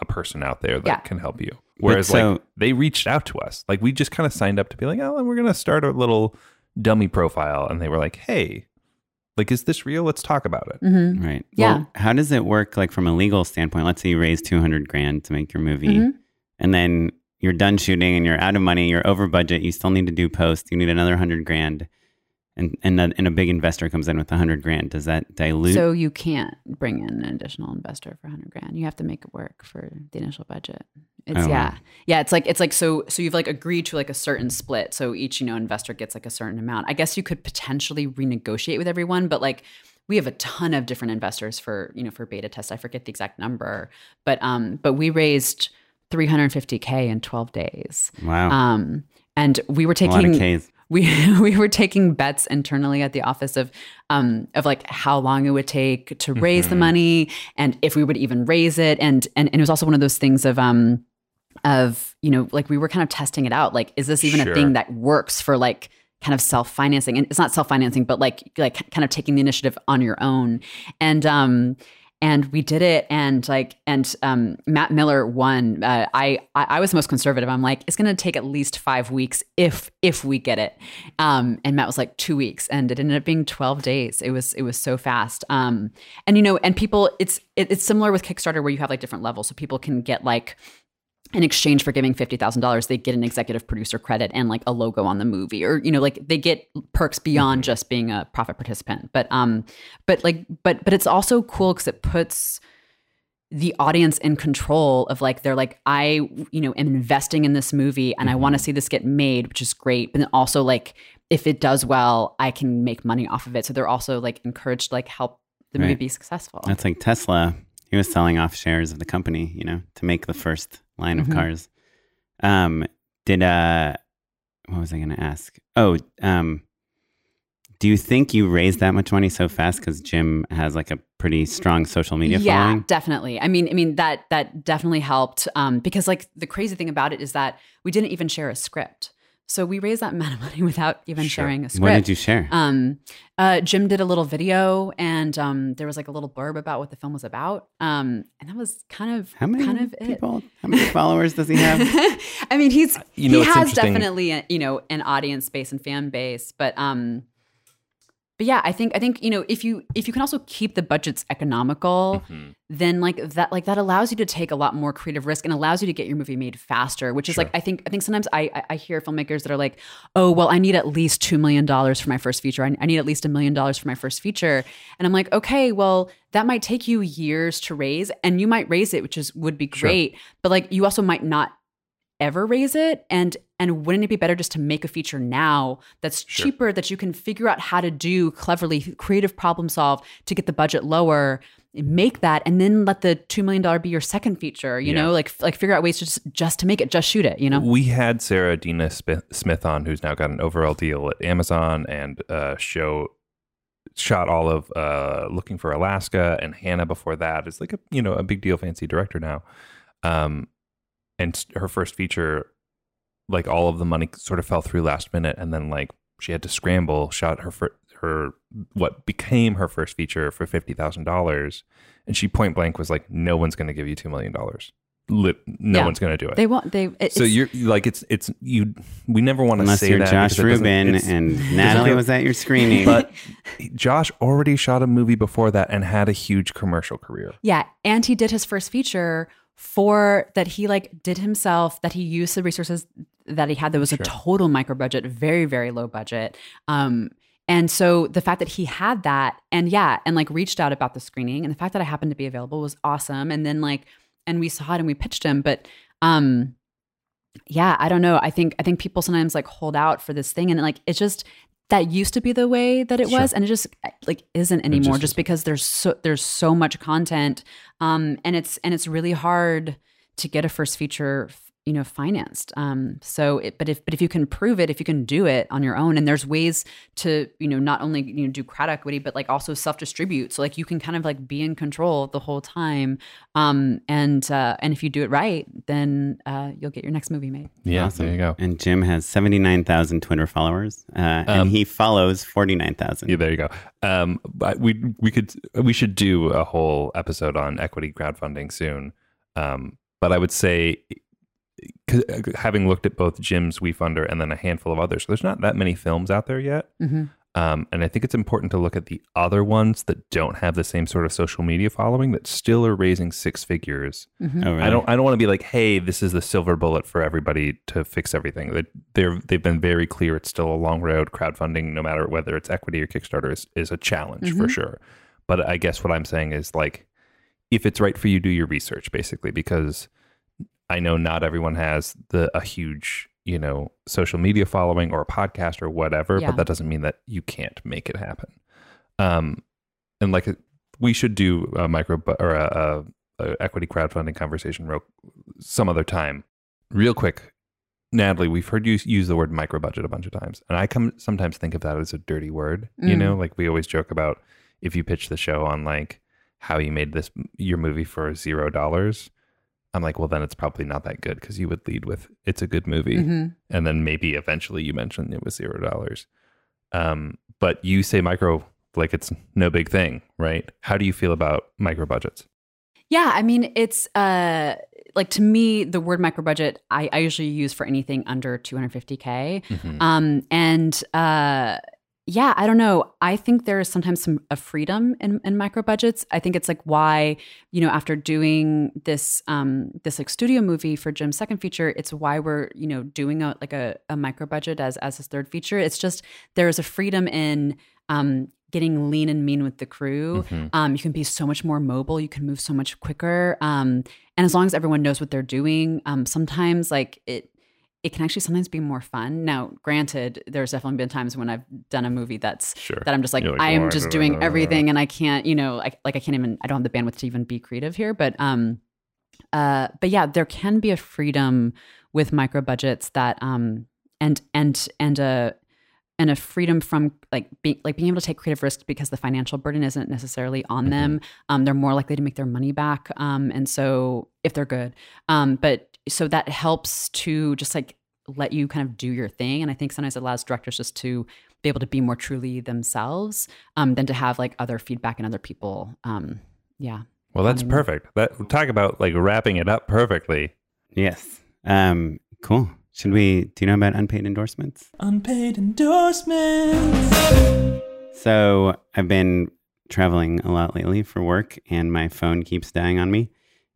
a person out there that Yeah. can help you. Whereas so- like they reached out to us. Like we just kind of signed up to be like, oh, we're gonna start a little dummy profile, and they were like, hey, like is this real? Let's talk about it. Mhm. Right. Yeah. Well, how does it work like from a legal standpoint? Let's say you raise 200 grand to make your movie Mhm. and then you're done shooting and you're out of money, you're over budget, you still need to do post, you need another 100 grand. And and, a, and a big investor comes in with a 100 grand. Does that dilute? So you can't bring in an additional investor for a 100 grand. You have to make it work for the initial budget. It's Oh, wow. yeah. Yeah, it's like it's like so so you've like agreed to like a certain split. So each, you know, investor gets like a certain amount. I guess you could potentially renegotiate with everyone, but like we have a ton of different investors for, you know, for beta test. I forget the exact number, but um but we raised 350k in 12 days. wow. Um and we were a lot of taking Ks. We we were taking bets internally at the office of um of like how long it would take to raise the Mm-hmm. money and if we would even raise it and and, and it was also one of those things of um of you know like we were kind of testing it out like is this even Sure. a thing that works for like kind of self-financing and it's not self-financing but like like kind of taking the initiative on your own and um and we did it and like and um matt miller won. Uh, I, I was the most conservative. I'm like it's gonna take at least five weeks if if we get it. Um and matt was like two weeks and it ended up being 12 days. It was it was so fast. Um and you know and people it's it, it's similar with kickstarter where you have like different levels. So people can get like in exchange for giving $50,000, they get an executive producer credit and like a logo on the movie or you know like they get perks beyond just being a profit participant. But um but like but but it's also cool cuz it puts the audience in control of like they're like I you know am investing in this movie and I want to see this get made, which is great. But then also like if it does well, I can make money off of it. So they're also like encouraged to like help the movie be successful. That's like Tesla. He was selling off shares of the company, you know, to make the first line of Mhm. cars. Um, did uh, what was I going to ask? Oh, um, do you think you raised that much money so fast because Jim has like a pretty strong social media yeah following? definitely i mean i mean that that definitely helped um because like the crazy thing about it is that we didn't even share a script so we raised that amount of money without even Sure. sharing a script What did you share? um uh jim did a little video and um there was like a little blurb about what the film was about um and that was kind of how many kind of it? How many followers does he have? I mean, he's You know, he has definitely a, you know an audience base and fan base, but um, but yeah, I think I think you know if you if you can also keep the budgets economical, Mhm. then like that like that allows you to take a lot more creative risk and allows you to get your movie made faster. Which is Sure. like I think I think sometimes I I- hear filmmakers that are like, oh well, I need at least two million dollars for my first feature. I, I need at least a million dollars for my first feature, and I'm like, okay, well that might take you years to raise, and you might raise it, which is would be Sure. great, but like you also might not ever raise it and And wouldn't it be better just to make a feature now that's cheaper, that you can figure out how to do cleverly, creative problem solve to get the budget lower? Make that, and then let the two million dollar be your second feature. You Yeah. know, like like figure out ways to just just to make it, just shoot it. You know, We had Sarah Adina Smith, Smith on, who's now got an overall deal at Amazon and uh, show shot all of uh, Looking for Alaska and Hanna before that is like a you know a big deal fancy director now, um, and her first feature, like all of the money sort of fell through last minute, and then like she had to scramble, shot her fir- her what became her first feature for fifty thousand dollars, and she point blank was like, no one's going to give you two million dollars. Lit, no Yeah. one's going to do it. they want they. It, So you're like it's it's you. We never want to say you're that Josh because it doesn't- Ruben it's- and Natalie was at your screening. But Josh already shot a movie before that and had a huge commercial career. Yeah, and he did his first feature for that he like did himself that he used the resources that he had that was a total micro budget, very very low budget. Um and so the fact that he had that and yeah, and like reached out about the screening and the fact that I happened to be available was awesome and then like and we saw it and we pitched him but um yeah, I don't know. I think I think people sometimes like hold out for this thing and like it's just that used to be the way that it was and it just like isn't anymore just just, because there's so there's so much content. Um and it's and it's really hard to get a first feature you know financed um so it, but if but if you can prove it if you can do it on your own and there's ways to you know not only you know do crowd equity but like also self distribute so like you can kind of like be in control the whole time um and uh and if you do it right then uh you'll get your next movie made Yeah, Awesome. there you go. And Jim has 79,000 Twitter followers, uh, and Um, he follows 49,000. Yeah, there you go. Um, but we we could we should do a whole episode on equity crowdfunding soon. Um, but I would say, 'cause, having looked at both Jim's WeFunder and then a handful of others, there's not that many films out there yet. mm-hmm. Um, and I think it's important to look at the other ones that don't have the same sort of social media following that still are raising six figures. Oh, really? I don't I don't want to be like, hey, this is the silver bullet for everybody to fix everything. They they're they've been very clear it's still a long road. Crowdfunding, no matter whether it's equity or Kickstarter, is, is a challenge for sure. But I guess what I'm saying is like if it's right for you, do your research basically, because I know not everyone has the a huge, you know, social media following or a podcast or whatever, Yeah. but that doesn't mean that you can't make it happen. Um and like we should do a micro or a, a, a equity crowdfunding conversation real, some other time. Real quick, Natalie, we've heard you use the word micro budget a bunch of times, and I come sometimes think of that as a dirty word. You Mm. know, like we always joke about if you pitch the show on like how you made this your movie for zero dollars. I'm like, well, then it's probably not that good because you would lead with it's a good movie, Mm-hmm. and then maybe eventually you mentioned it was zero dollars. Um, but you say micro like it's no big thing, right? How do you feel about micro budgets? Yeah, I mean, it's uh like to me, the word micro budget I, I usually use for anything under 250k. Mm-hmm. Um, and uh, yeah, I don't know. I think there is sometimes some a freedom in, in micro budgets. I think it's like why you know after doing this um this like studio movie for Jim's second feature, it's why we're you know doing a like a, a micro budget as as his third feature. It's just there is a freedom in um getting lean and mean with the crew. Mm-hmm. Um, you can be so much more mobile. You can move so much quicker. Um, and as long as everyone knows what they're doing, um, sometimes like it, it can actually sometimes be more fun. Now, granted, there's definitely been times when I've done a movie that's Sure. that I'm just like, like, I am "Oh, just doing everything, and I can't, you know, like like I can't even, I don't have the bandwidth to even be creative here. But um, uh, but yeah, there can be a freedom with micro budgets that um, and and and a and a freedom from like being like being able to take creative risks because the financial burden isn't necessarily on them. Um, they're more likely to make their money back. Um, and so if they're good, um, but so that helps to just like let you kind of do your thing. And I think sometimes it allows directors just to be able to be more truly themselves um, than to have like other feedback and other people. Um, yeah. Well, that's Um, perfect. That talk about like wrapping it up perfectly. Yes. Um, cool. Should we, do you know about unpaid endorsements? Unpaid endorsements. So I've been traveling a lot lately for work and my phone keeps dying on me.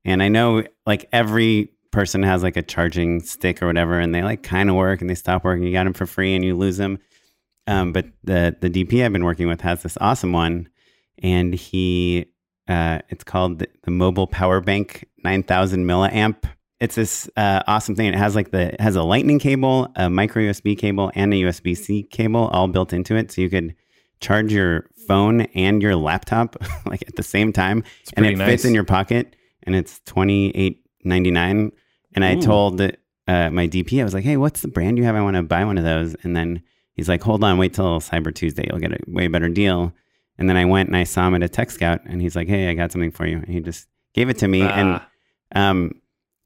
And I know like every person has like a charging stick or whatever and they like kind of work and they stop working. You got them for free and you lose them. Um, but the, the DP I've been working with has this awesome one and he, uh, it's called the, the Mobile Power Bank 9000 milliamp. it's this uh, awesome thing. It has like the it has a lightning cable, a micro USB cable, and a USB C cable all built into it, so you could charge your phone and your laptop like at the same time, and it pretty fits in your pocket. And it's twenty eight ninety nine. And I told uh, my DP, I was like, "Hey, what's the brand you have? I want to buy one of those." And then he's like, "Hold on, wait till Cyber Tuesday. You'll get a way better deal." And then I went and I saw him at a Tech Scout, and he's like, "Hey, I got something for you." And he just gave it to me, and Ah. um,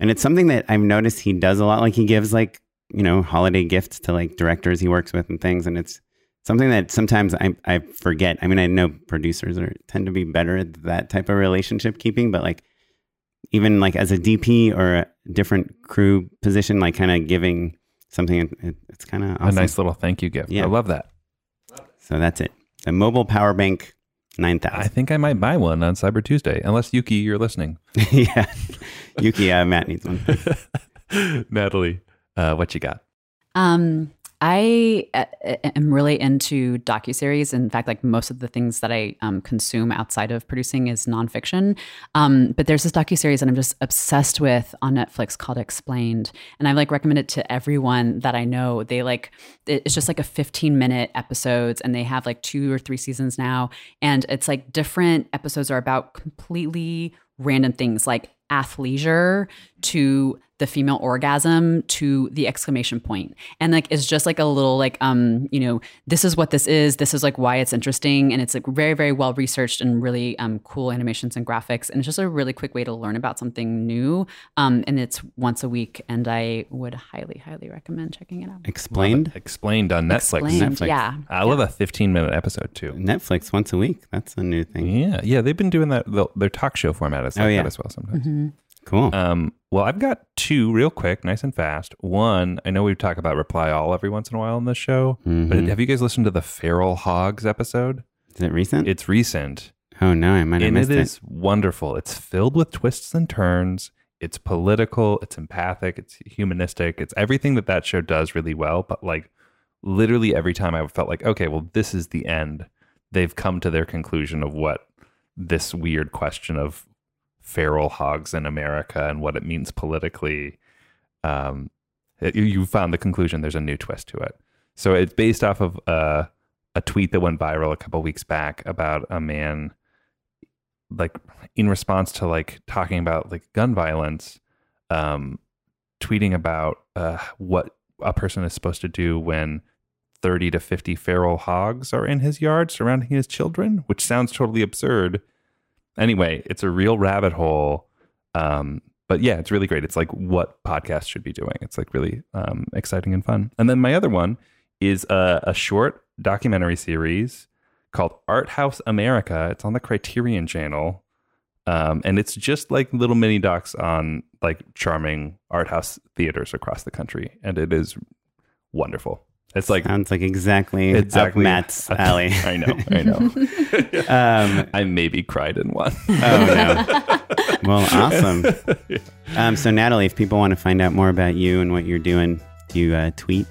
and it's something that I've noticed he does a lot. Like he gives like you know holiday gifts to like directors he works with and things, and it's something that sometimes I I forget. I mean, I know producers are tend to be better at that type of relationship keeping, but like even like as a DP or a different crew position, like kind of giving something, it, it's kind of awesome. A nice little thank you gift. Yeah. I love that. So that's it. The mobile power bank nine I think I might buy one on Cyber Tuesday, unless Yuki, you're listening. yeah, Yuki, uh, Matt needs one. Natalie, uh, what you got? Um, I uh, am really into docuseries. In fact, like most of the things that I um, consume outside of producing is nonfiction. Um, but there's this docuseries that I'm just obsessed with on Netflix called Explained, and I like recommend it to everyone that I know. They like it's just like a 15 minute episodes, and they have like two or three seasons now, and it's like different episodes are about completely random things like athleisure to the female orgasm to the exclamation point and like it's just like a little like um you know this is what this is this is like why it's interesting and it's like very very well researched and really um cool animations and graphics and it's just a really quick way to learn about something new um and it's once a week and i would highly highly recommend checking it out Explained. Explained on Netflix. Explained, Netflix. yeah I love a 15 minute episode too. Netflix once a week. That's a new thing. Yeah, yeah, they've been doing that. the- Their talk show format is like Oh, yeah. that as well sometimes. Mm-hmm. Cool. Um, well, I've got two real quick, nice and fast. One, I know we talk about reply all every once in a while on this show, but Mhm. have you guys listened to the Feral Hogs episode? Is it recent? It's recent. oh no, I might have and missed it it. is wonderful. It's filled with twists and turns. It's political. It's empathic. It's humanistic. It's everything that that show does really well. But like literally every time I felt like, okay, well, this is the end. They've come to their conclusion of what this weird question of feral hogs in America and what it means politically. Um, it- you- found the conclusion. There's a new twist to it. So it's based off of uh, a tweet that went viral a couple weeks back about a man like in response to like talking about like gun violence um tweeting about uh what a person is supposed to do when 30 to 50 feral hogs are in his yard surrounding his children which sounds totally absurd anyway it's a real rabbit hole um but yeah it's really great it's like what podcasts should be doing it's like really um exciting and fun and then my other one is a, a short documentary series called Art House America. It's on the Criterion channel. Um, and it's just like little mini docs on like charming art house theaters across the country. And it is wonderful. It's like Sounds like exactly, exactly up Matt's alley. I know, I know. um, I maybe cried in one. oh no. Well, awesome. Um, so Natalie, if people want to find out more about you and what you're doing, do you uh, tweet?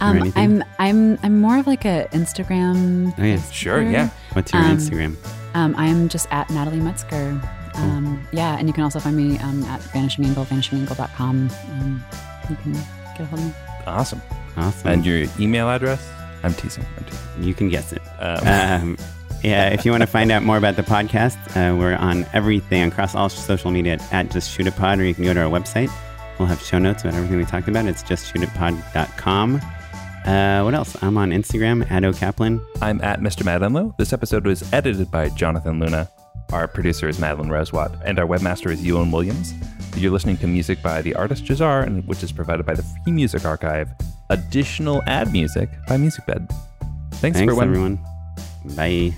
or um anything? i'm i'm i'm more of like a instagram Oh, yeah. Sure, poster. yeah. What's your Um, Instagram? Um, I'm just at Natalie Metzger. Um, yeah, and you can also find me um, at Vanishing Angle, vanishingangle.com. Um, you can get a hold of me. Awesome. Awesome. And your email address? I'm teasing. I'm teasing. you can guess it. Um, Um, yeah, if you want to find out more about the podcast, uh, we're on everything across all social media at Just Shoot It Pod, or you can go to our website. We'll have show notes about everything we talked about. It's justshootitpod.com. Uh, what else? I'm on Instagram at O'Kaplan. I'm at Mr. Madenlow. This episode was edited by Jonathan Luna. Our producer is Madeline Roswatt, and our webmaster is Ewan Williams. You're listening to music by the artist Jahzzar, and which is provided by the Free Music Archive. Additional ad music by MusicBed. Thanks, Thanks, everyone. everyone. Bye.